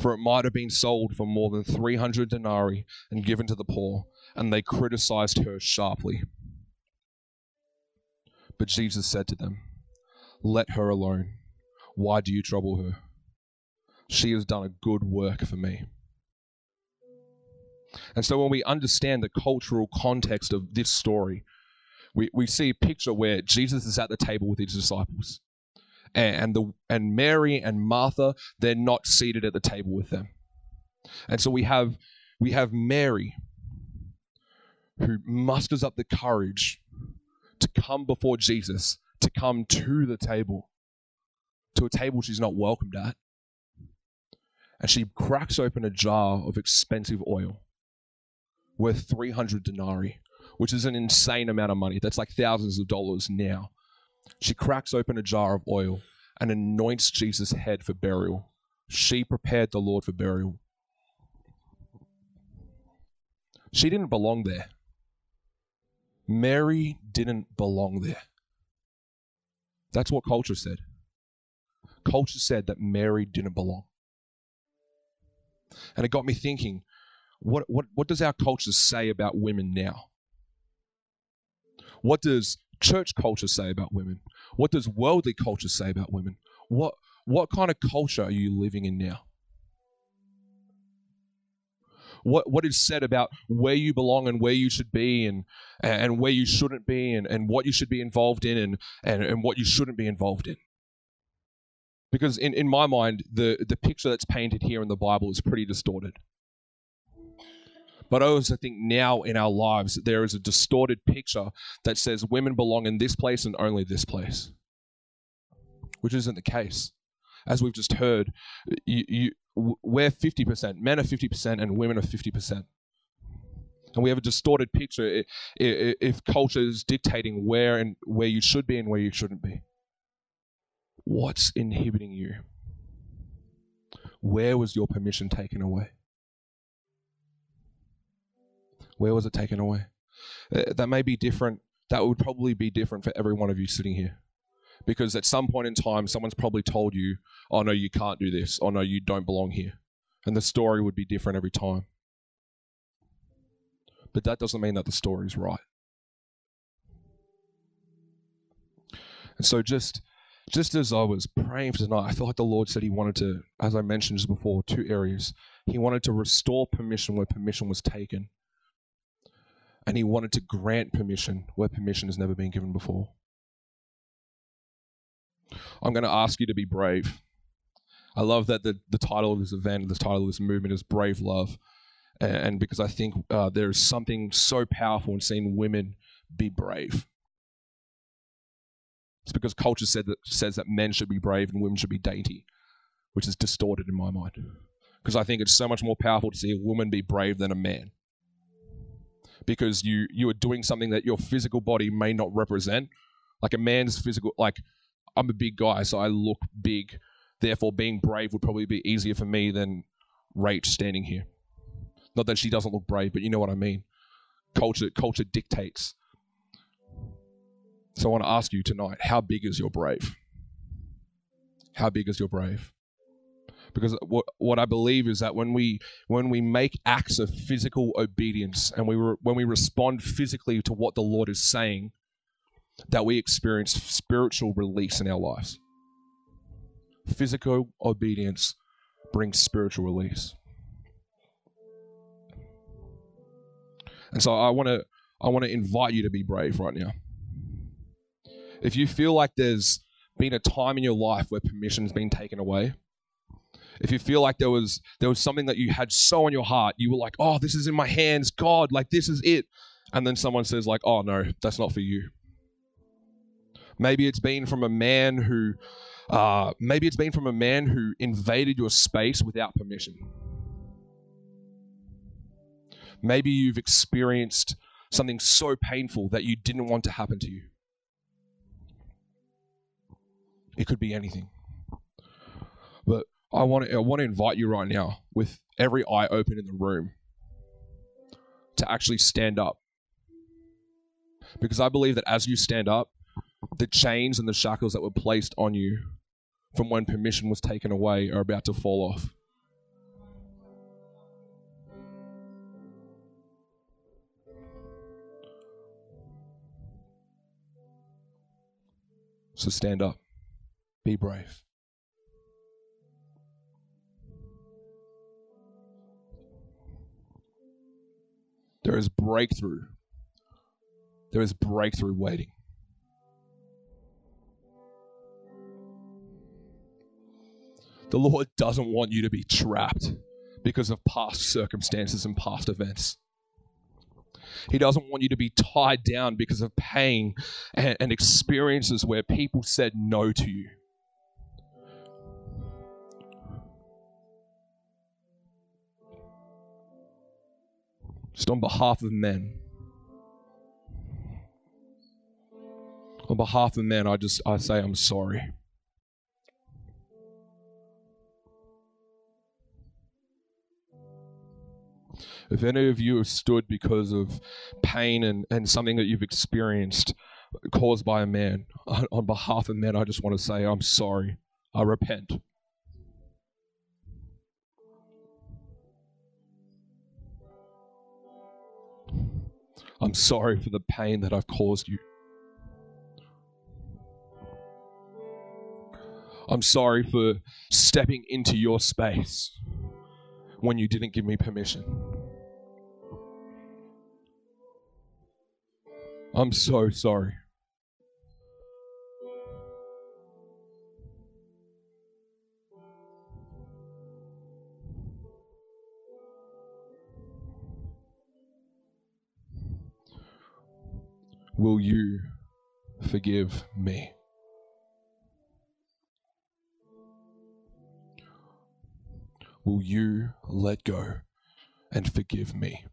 For it might have been sold for more than 300 denarii and given to the poor. And they criticized her sharply. But Jesus said to them, Let her alone. Why do you trouble her? She has done a good work for me. And so when we understand the cultural context of this story, we, we see a picture where Jesus is at the table with his disciples. And, the and Mary and Martha, they're not seated at the table with them. And so we have we have Mary who musters up the courage to come before Jesus, to come to the table, to a table she's not welcomed at. And she cracks open a jar of expensive oil worth 300 denarii, which is an insane amount of money. That's like thousands of dollars now. She cracks open a jar of oil and anoints Jesus' head for burial. She prepared the Lord for burial. She didn't belong there. Mary didn't belong there. That's what culture said. Culture said that Mary didn't belong. And it got me thinking what, what, what does our culture say about women now? What does church culture say about women? What does worldly culture say about women? What, what kind of culture are you living in now? What, what is said about where you belong and where you should be and, and where you shouldn't be and, and what you should be involved in and, and, and what you shouldn't be involved in? Because in, in my mind, the, the picture that's painted here in the Bible is pretty distorted. But I also think now in our lives, there is a distorted picture that says women belong in this place and only this place, which isn't the case. As we've just heard, you, you, we're 50%, men are 50%, and women are 50%. And we have a distorted picture if culture is dictating where and where you should be and where you shouldn't be. What's inhibiting you? Where was your permission taken away? Where was it taken away? Uh, that may be different. That would probably be different for every one of you sitting here. Because at some point in time, someone's probably told you, oh, no, you can't do this. Oh, no, you don't belong here. And the story would be different every time. But that doesn't mean that the story's right. And so just just as I was praying for tonight, I feel like the Lord said He wanted to, as I mentioned just before, two areas. He wanted to restore permission where permission was taken, and he wanted to grant permission where permission has never been given before. I'm going to ask you to be brave. I love that the, the title of this event, the title of this movement is Brave Love. And, and because I think uh, there is something so powerful in seeing women be brave. It's because culture said that, says that men should be brave and women should be dainty, which is distorted in my mind. Because I think it's so much more powerful to see a woman be brave than a man because you you are doing something that your physical body may not represent. Like a man's physical, like I'm a big guy, so I look big. Therefore, being brave would probably be easier for me than Rach standing here. Not that she doesn't look brave, but you know what I mean. Culture culture dictates. So I want to ask you tonight: How big is your brave? How big is your brave? because what what I believe is that when we when we make acts of physical obedience and we re, when we respond physically to what the Lord is saying, that we experience spiritual release in our lives. Physical obedience brings spiritual release. And so I want to I want to invite you to be brave right now. If you feel like there's been a time in your life where permission's been taken away, if you feel like there was there was something that you had so on your heart, you were like, "Oh, this is in my hands, God, like this is it." And then someone says like, "Oh no, that's not for you." Maybe it's been from a man who uh, maybe it's been from a man who invaded your space without permission. Maybe you've experienced something so painful that you didn't want to happen to you. It could be anything. But I want to I want to invite you right now with every eye open in the room to actually stand up. Because I believe that as you stand up, the chains and the shackles that were placed on you from when permission was taken away are about to fall off. So stand up. Be brave. There is breakthrough. There is breakthrough waiting. The Lord doesn't want you to be trapped because of past circumstances and past events. He doesn't want you to be tied down because of pain and, and experiences where people said no to you. Just on behalf of men. On behalf of men, I just I say I'm sorry. If any of you have stood because of pain and, and something that you've experienced caused by a man, on, behalf of men, I just want to say, I'm sorry. I repent. I'm sorry for the pain that I've caused you. I'm sorry for stepping into your space when you didn't give me permission. I'm so sorry. Will you forgive me? Will you let go and forgive me?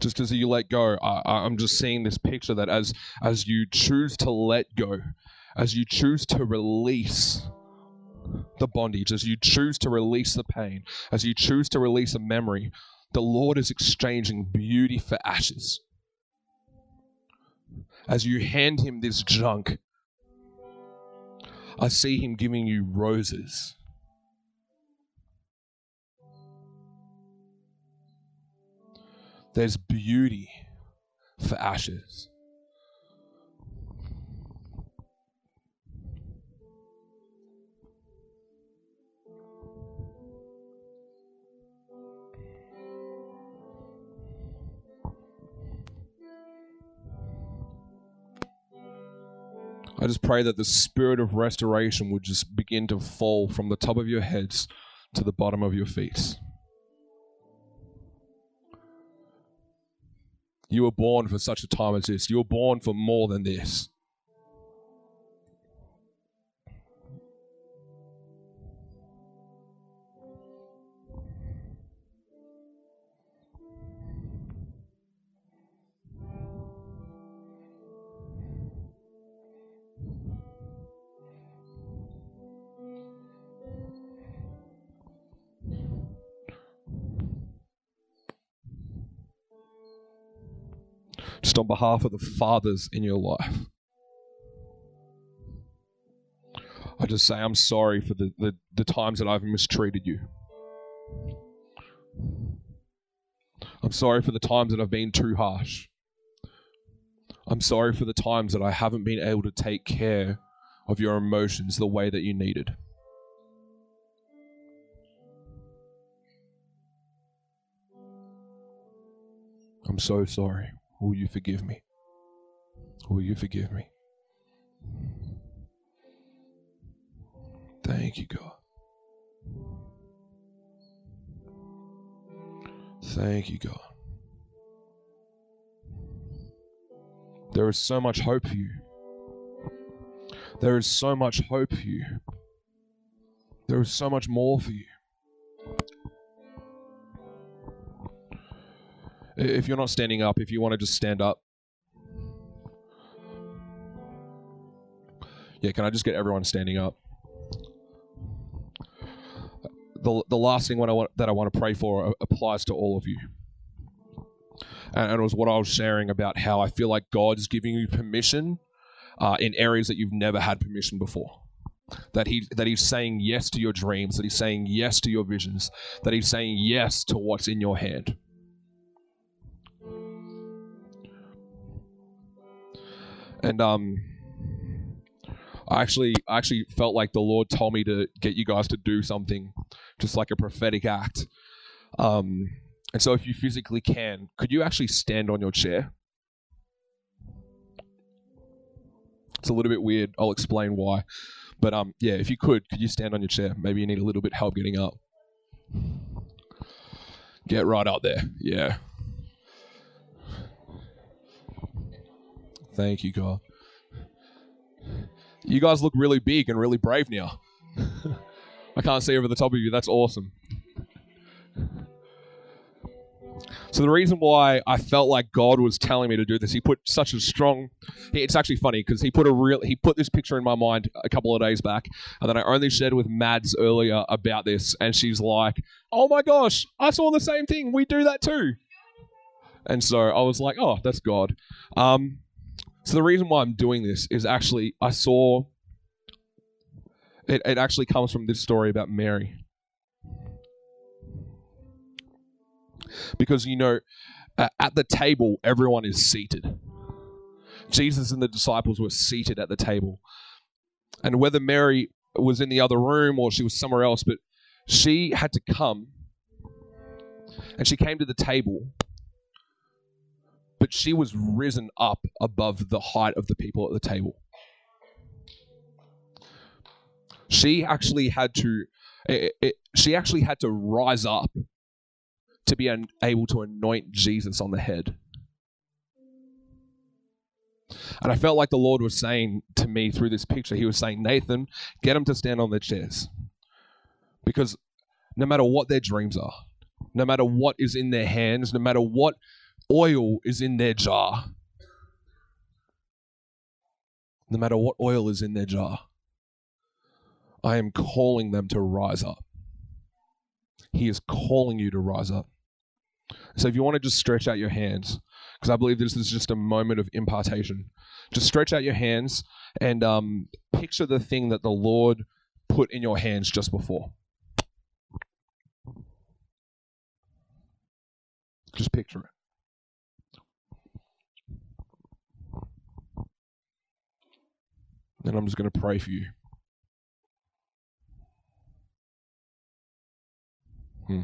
just as you let go I, i'm just seeing this picture that as as you choose to let go as you choose to release the bondage as you choose to release the pain as you choose to release a memory the lord is exchanging beauty for ashes as you hand him this junk i see him giving you roses There's beauty for ashes. I just pray that the spirit of restoration would just begin to fall from the top of your heads to the bottom of your feet. You were born for such a time as this. You were born for more than this. On behalf of the fathers in your life. I just say I'm sorry for the, the, the times that I've mistreated you. I'm sorry for the times that I've been too harsh. I'm sorry for the times that I haven't been able to take care of your emotions the way that you needed. I'm so sorry. Will you forgive me? Will you forgive me? Thank you, God. Thank you, God. There is so much hope for you. There is so much hope for you. There is so much more for you. If you're not standing up, if you want to just stand up. Yeah, can I just get everyone standing up? The, the last thing I want, that I want to pray for applies to all of you. And, and it was what I was sharing about how I feel like God's giving you permission uh, in areas that you've never had permission before. That he that he's saying yes to your dreams, that he's saying yes to your visions, that he's saying yes to what's in your hand. And um, I actually I actually felt like the Lord told me to get you guys to do something, just like a prophetic act. Um, and so, if you physically can, could you actually stand on your chair? It's a little bit weird. I'll explain why. But um, yeah, if you could, could you stand on your chair? Maybe you need a little bit help getting up. Get right out there. Yeah. Thank you, God. You guys look really big and really brave now. I can't see over the top of you. That's awesome. So the reason why I felt like God was telling me to do this, he put such a strong. It's actually funny because he put a real. He put this picture in my mind a couple of days back, and then I only shared with Mads earlier about this, and she's like, "Oh my gosh, I saw the same thing. We do that too." And so I was like, "Oh, that's God." Um, so the reason why I'm doing this is actually I saw. It, it actually comes from this story about Mary. Because, you know, at the table, everyone is seated. Jesus and the disciples were seated at the table. And whether Mary was in the other room or she was somewhere else, but she had to come and she came to the table, but she was risen up above the height of the people at the table. She actually had to, it, it, she actually had to rise up to be able to anoint Jesus on the head. And I felt like the Lord was saying to me through this picture, He was saying, Nathan, get them to stand on their chairs. Because no matter what their dreams are, no matter what is in their hands, no matter what oil is in their jar, no matter what oil is in their jar, I am calling them to rise up. He is calling you to rise up. So if you want to just stretch out your hands, because I believe this is just a moment of impartation, just stretch out your hands and um, picture the thing that the Lord put in your hands just before. Just picture it. Then I'm just going to pray for you. Hmm.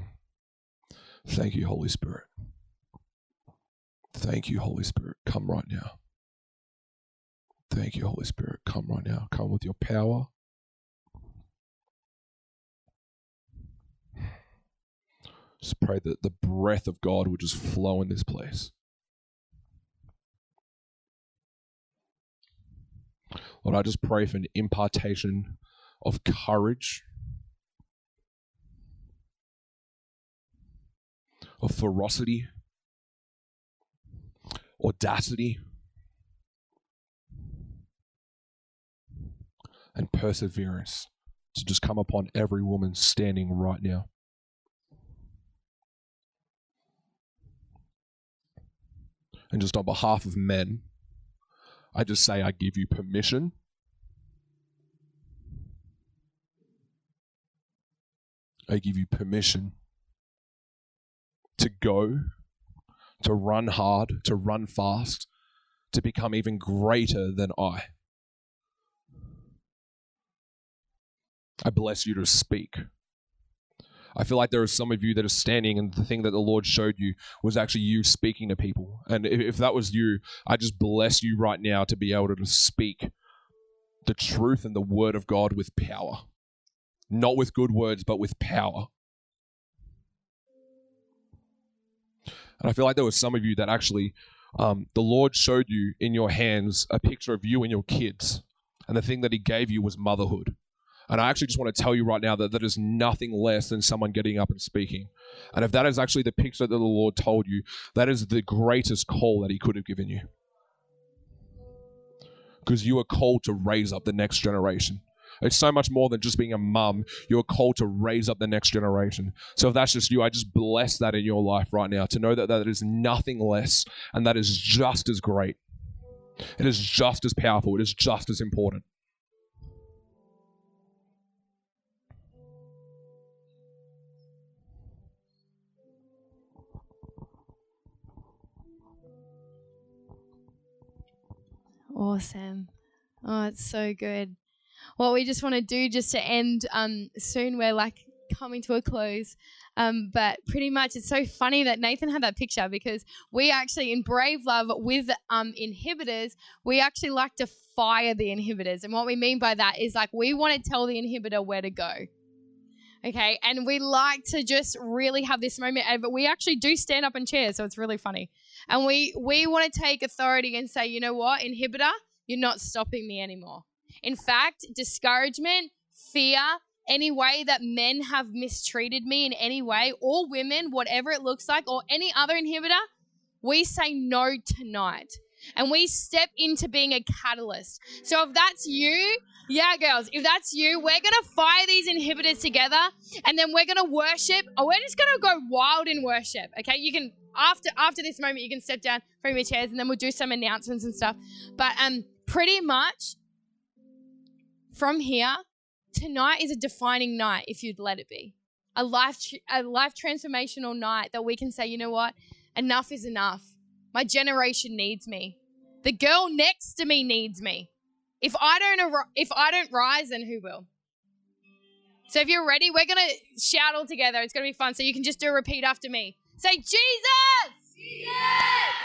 Thank you, Holy Spirit. Thank you, Holy Spirit. Come right now. Thank you, Holy Spirit. Come right now. Come with your power. Just pray that the breath of God would just flow in this place. Lord, I just pray for an impartation of courage of ferocity, audacity, and perseverance to just come upon every woman standing right now. And just on behalf of men, I just say I give you permission. I give you permission to go, to run hard, to run fast, to become even greater than I. I bless you to speak. I feel like there are some of you that are standing, and the thing that the Lord showed you was actually you speaking to people. And if, if that was you, I just bless you right now to be able to speak the truth and the word of God with power. Not with good words, but with power. And I feel like there were some of you that actually um, the Lord showed you in your hands a picture of you and your kids. And the thing that He gave you was motherhood. And I actually just want to tell you right now that that is nothing less than someone getting up and speaking. And if that is actually the picture that the Lord told you, that is the greatest call that He could have given you. Because you are called to raise up the next generation. It's so much more than just being a mum. You're called to raise up the next generation. So if that's just you, I just bless that in your life right now to know that that is nothing less and that is just as great. It is just as powerful. It is just as important. Awesome. Oh, it's so good. What we just want to do just to end um, soon, we're like coming to a close. Um, but pretty much, it's so funny that Nathan had that picture because we actually, in Brave Love with um, inhibitors, we actually like to fire the inhibitors. And what we mean by that is like we want to tell the inhibitor where to go. Okay, and we like to just really have this moment, but we actually do stand up in chairs, so it's really funny. And we we want to take authority and say, you know what, inhibitor, you're not stopping me anymore. In fact, discouragement, fear, any way that men have mistreated me in any way, or women, whatever it looks like, or any other inhibitor, we say no tonight. And we step into being a catalyst. So if that's you, yeah, girls, if that's you, we're going to fire these inhibitors together and then we're going to worship. Or we're just going to go wild in worship. Okay. You can, after after this moment, you can step down from your chairs and then we'll do some announcements and stuff. But um, pretty much from here, tonight is a defining night if you'd let it be. A life, a life transformational night that we can say, you know what? Enough is enough. My generation needs me. The girl next to me needs me. If I don't, if I don't rise, then who will? So if you're ready, we're gonna shout all together. It's gonna be fun. So you can just do a repeat after me. Say Jesus. Jesus.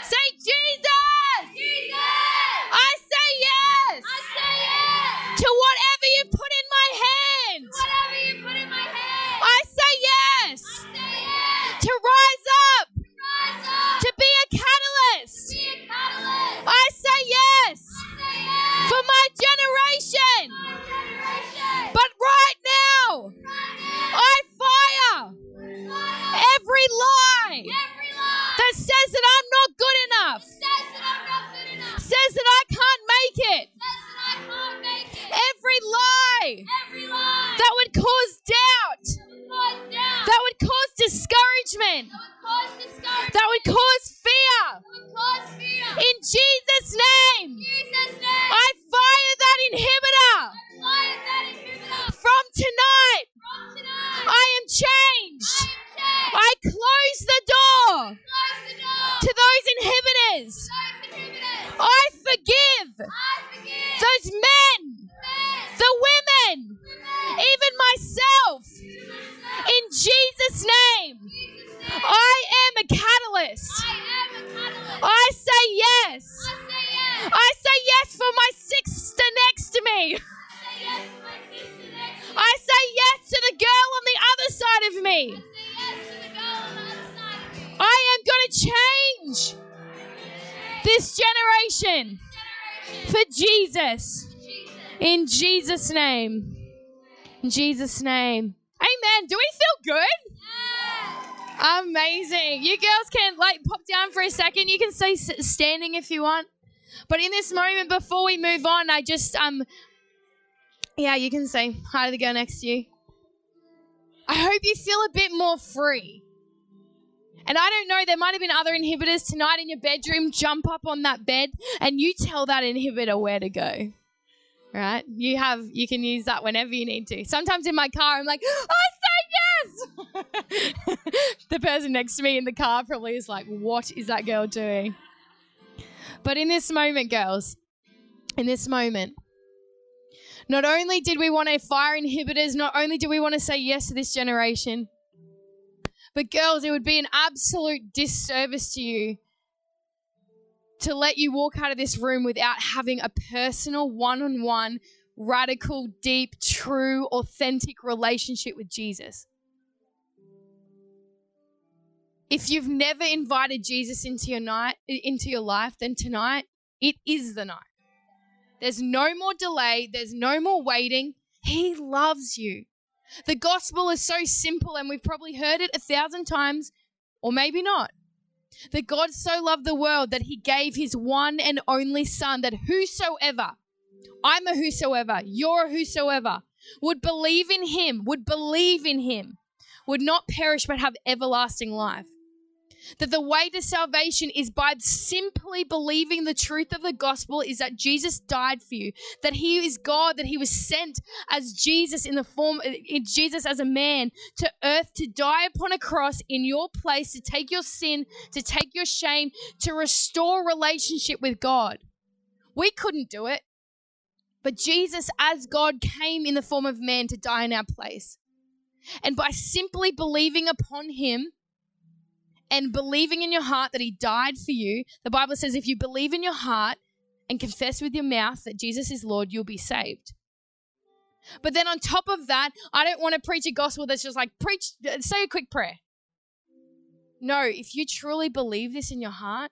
Say Jesus. Jesus. I say yes. I say yes. To whatever you put in my hand. Whatever you put in my hand. I say yes. I say yes. To rise up. Rise up. To generation. Jesus' name. In Jesus' name. Amen. Do we feel good? Yes. Amazing. You girls can like pop down for a second. You can stay standing if you want. But in this moment, before we move on, I just um, yeah, you can say hi to the girl next to you. I hope you feel a bit more free. And I don't know, there might have been other inhibitors tonight in your bedroom. Jump up on that bed and you tell that inhibitor where to go. Right? You have you can use that whenever you need to. Sometimes in my car I'm like, oh, I say yes. the person next to me in the car probably is like, what is that girl doing? But in this moment, girls, in this moment, not only did we want to fire inhibitors, not only do we want to say yes to this generation, But, girls, it would be an absolute disservice to you to let you walk out of this room without having a personal, one on one, radical, deep, true, authentic relationship with Jesus. If you've never invited Jesus into your night into your life, then tonight it is the night. There's no more delay, there's no more waiting. He loves you. The gospel is so simple, and we've probably heard it a thousand times, or maybe not. That God so loved the world that he gave his one and only Son, that whosoever, I'm a whosoever, you're a whosoever, would believe in him, would believe in him, would not perish but have everlasting life that the way to salvation is by simply believing the truth of the gospel is that Jesus died for you, that he is God, that he was sent as Jesus in the form in Jesus as a man to earth to die upon a cross in your place to take your sin, to take your shame, to restore relationship with God. We couldn't do it. But Jesus as God came in the form of man to die in our place. And by simply believing upon him, and believing in your heart that he died for you, the Bible says if you believe in your heart and confess with your mouth that Jesus is Lord, you'll be saved. But then on top of that, I don't want to preach a gospel that's just like preach say a quick prayer. No, if you truly believe this in your heart,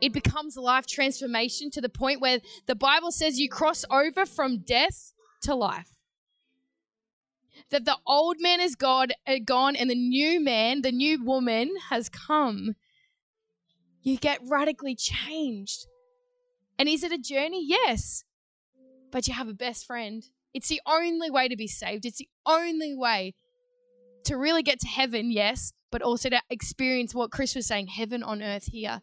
it becomes life transformation to the point where the Bible says you cross over from death to life that the old man is God, uh, gone and the new man, the new woman has come. You get radically changed. And is it a journey? Yes. But you have a best friend. It's the only way to be saved. It's the only way to really get to heaven, yes, but also to experience what Chris was saying heaven on earth here.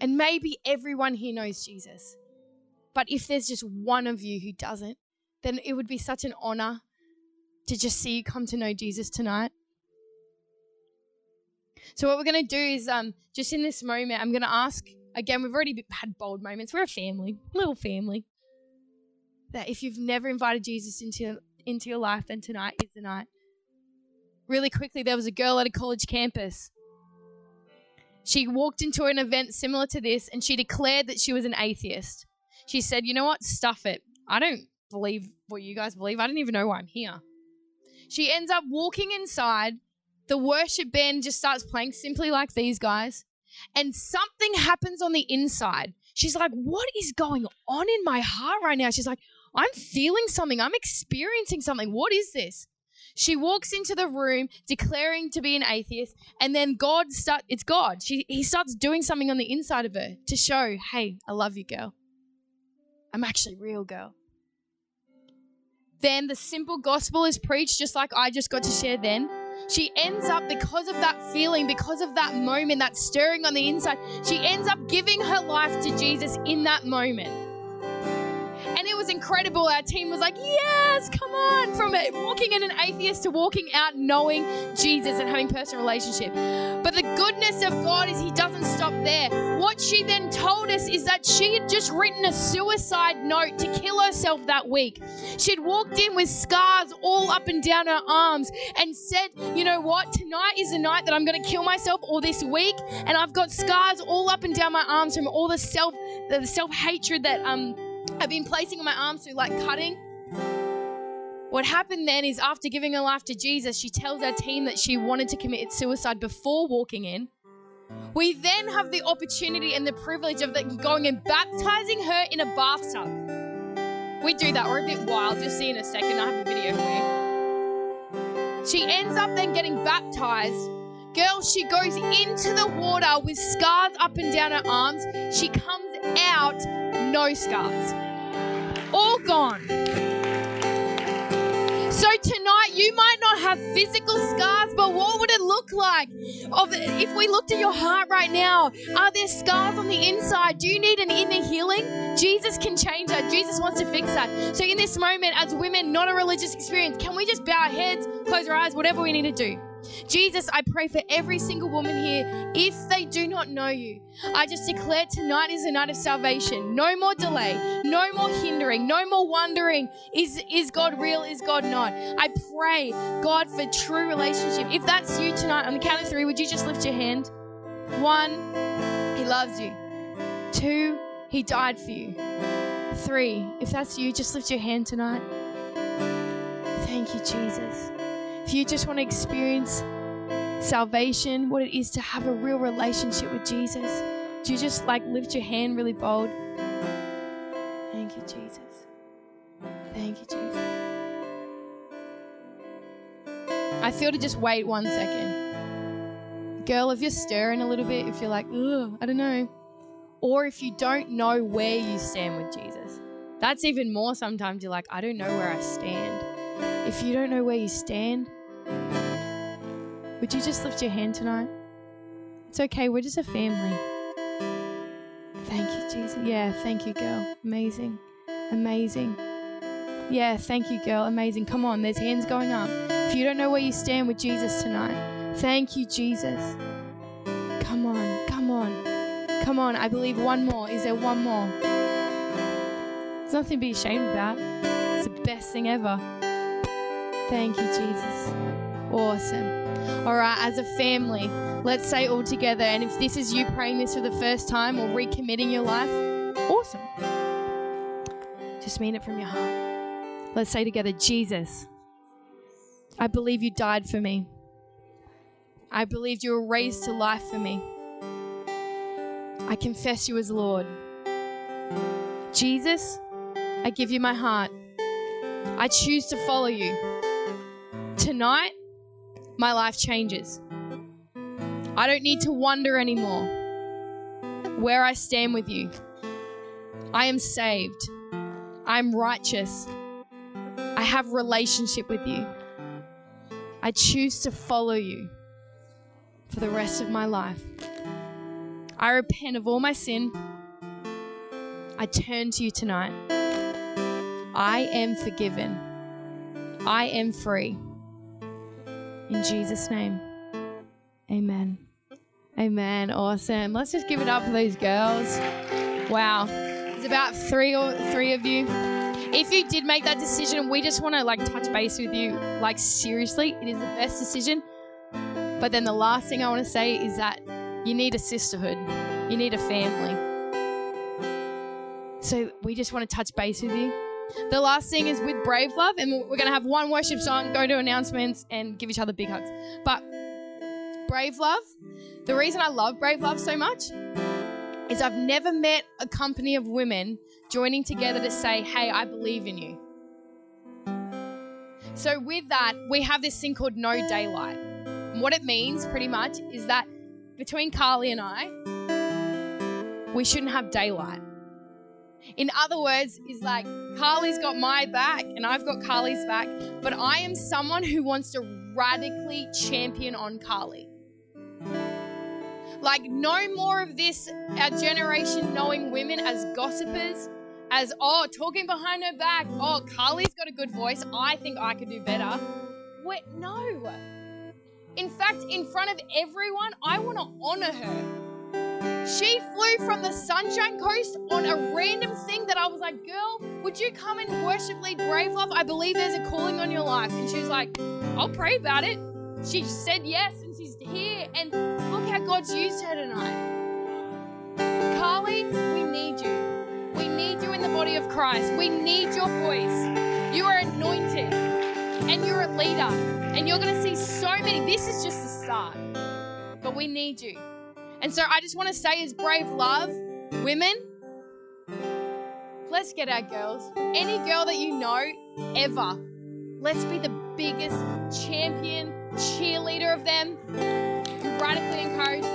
And maybe everyone here knows Jesus. But if there's just one of you who doesn't, then it would be such an honor to just see you come to know Jesus tonight. So what we're going to do is um just in this moment I'm going to ask again we've already had bold moments. We're a family, little family. That if you've never invited Jesus into into your life then tonight is the night. Really quickly there was a girl at a college campus. She walked into an event similar to this and she declared that she was an atheist. She said, "You know what? Stuff it. I don't believe what you guys believe. I don't even know why I'm here. She ends up walking inside. The worship band just starts playing simply like these guys. And something happens on the inside. She's like, What is going on in my heart right now? She's like, I'm feeling something. I'm experiencing something. What is this? She walks into the room declaring to be an atheist, and then God start it's God. She he starts doing something on the inside of her to show, hey, I love you, girl. I'm actually real, girl then the simple gospel is preached, just like I just got to share then. She ends up, because of that feeling, because of that moment, that stirring on the inside, she ends up giving her life to Jesus in that moment. And it was incredible. Our team was like, yes, come on. From walking in an atheist to walking out knowing Jesus and having personal relationship. But the goodness of God is He doesn't stop there. What she then told us is that she had just written a suicide note to kill herself that week. She'd walked in with scars all up and down her arms and said, you know what? Tonight is the night that I'm going to kill myself, or this week, and I've got scars all up and down my arms from all the self, the self hatred that um I've been placing my arms through like cutting. What happened then is after giving her life to Jesus, she tells our team that she wanted to commit suicide before walking in. We then have the opportunity and the privilege of going and baptizing her in a bathtub. We do that. We're a bit wild. You'll see in a second. I have a video for you. She ends up then getting baptized. Girl, she goes into the water with scars up and down her arms. She comes out no scars. All gone. So tonight you might not have physical scars, but what would it look like? If we looked at your heart right now, are there scars on the inside? Do you need an inner healing? Jesus can change that. Jesus wants to fix that. So in this moment, as women, not a religious experience, can we just bow our heads, close our eyes, whatever we need to do? Jesus, I pray for every single woman here. If they do not know you, I just declare tonight is a night of salvation. No more delay, no more hindering, no more wondering is, is God real, is God not? I pray, God, for true relationship. If that's you tonight, on the count of three, would you just lift your hand? One, He loves you. Two, He died for you. Three, if that's you, just lift your hand tonight. Thank you, Jesus. If you just want to experience salvation, what it is to have a real relationship with Jesus, do you just like lift your hand really bold? Thank you, Jesus. Thank you, Jesus. I feel to just wait one second. Girl, if you're stirring a little bit, if you're like, ugh, I don't know. Or if you don't know where you stand with Jesus. That's even more sometimes you're like, I don't know where I stand. If you don't know where you stand, would you just lift your hand tonight? It's okay, we're just a family. Thank you, Jesus. Yeah, thank you, girl. Amazing. Amazing. Yeah, thank you, girl. Amazing. Come on, there's hands going up. If you don't know where you stand with Jesus tonight, thank you, Jesus. Come on, come on, come on. I believe one more. Is there one more? There's nothing to be ashamed about. It's the best thing ever. Thank you, Jesus. Awesome. All right, as a family, let's say all together. And if this is you praying this for the first time or recommitting your life, awesome. Just mean it from your heart. Let's say together, Jesus, I believe you died for me. I believed you were raised to life for me. I confess you as Lord. Jesus, I give you my heart. I choose to follow you. Tonight, my life changes. I don't need to wonder anymore where I stand with you. I am saved. I'm righteous. I have relationship with you. I choose to follow you for the rest of my life. I repent of all my sin. I turn to you tonight. I am forgiven. I am free. In Jesus' name, amen. Amen. Awesome. Let's just give it up for these girls. Wow. There's about three or three of you. If you did make that decision, we just want to like touch base with you. Like seriously, it is the best decision. But then the last thing I want to say is that you need a sisterhood. You need a family. So we just want to touch base with you. The last thing is with Brave Love, and we're going to have one worship song, go to announcements, and give each other big hugs. But Brave Love, the reason I love Brave Love so much is I've never met a company of women joining together to say, hey, I believe in you. So, with that, we have this thing called no daylight. And what it means, pretty much, is that between Carly and I, we shouldn't have daylight. In other words, is like Carly's got my back and I've got Carly's back, but I am someone who wants to radically champion on Carly. Like, no more of this, our generation knowing women as gossipers, as, oh, talking behind her back. Oh, Carly's got a good voice. I think I could do better. Wait, no. In fact, in front of everyone, I want to honor her. She flew from the Sunshine Coast on a random thing that I was like, girl, would you come and worship lead Brave Love? I believe there's a calling on your life. And she was like, I'll pray about it. She said yes and she's here. And look how God's used her tonight. Carly, we need you. We need you in the body of Christ. We need your voice. You are anointed and you're a leader. And you're going to see so many. This is just the start. But we need you. And so I just want to say, as brave love, women, let's get our girls. Any girl that you know ever, let's be the biggest champion, cheerleader of them. Radically encouraged.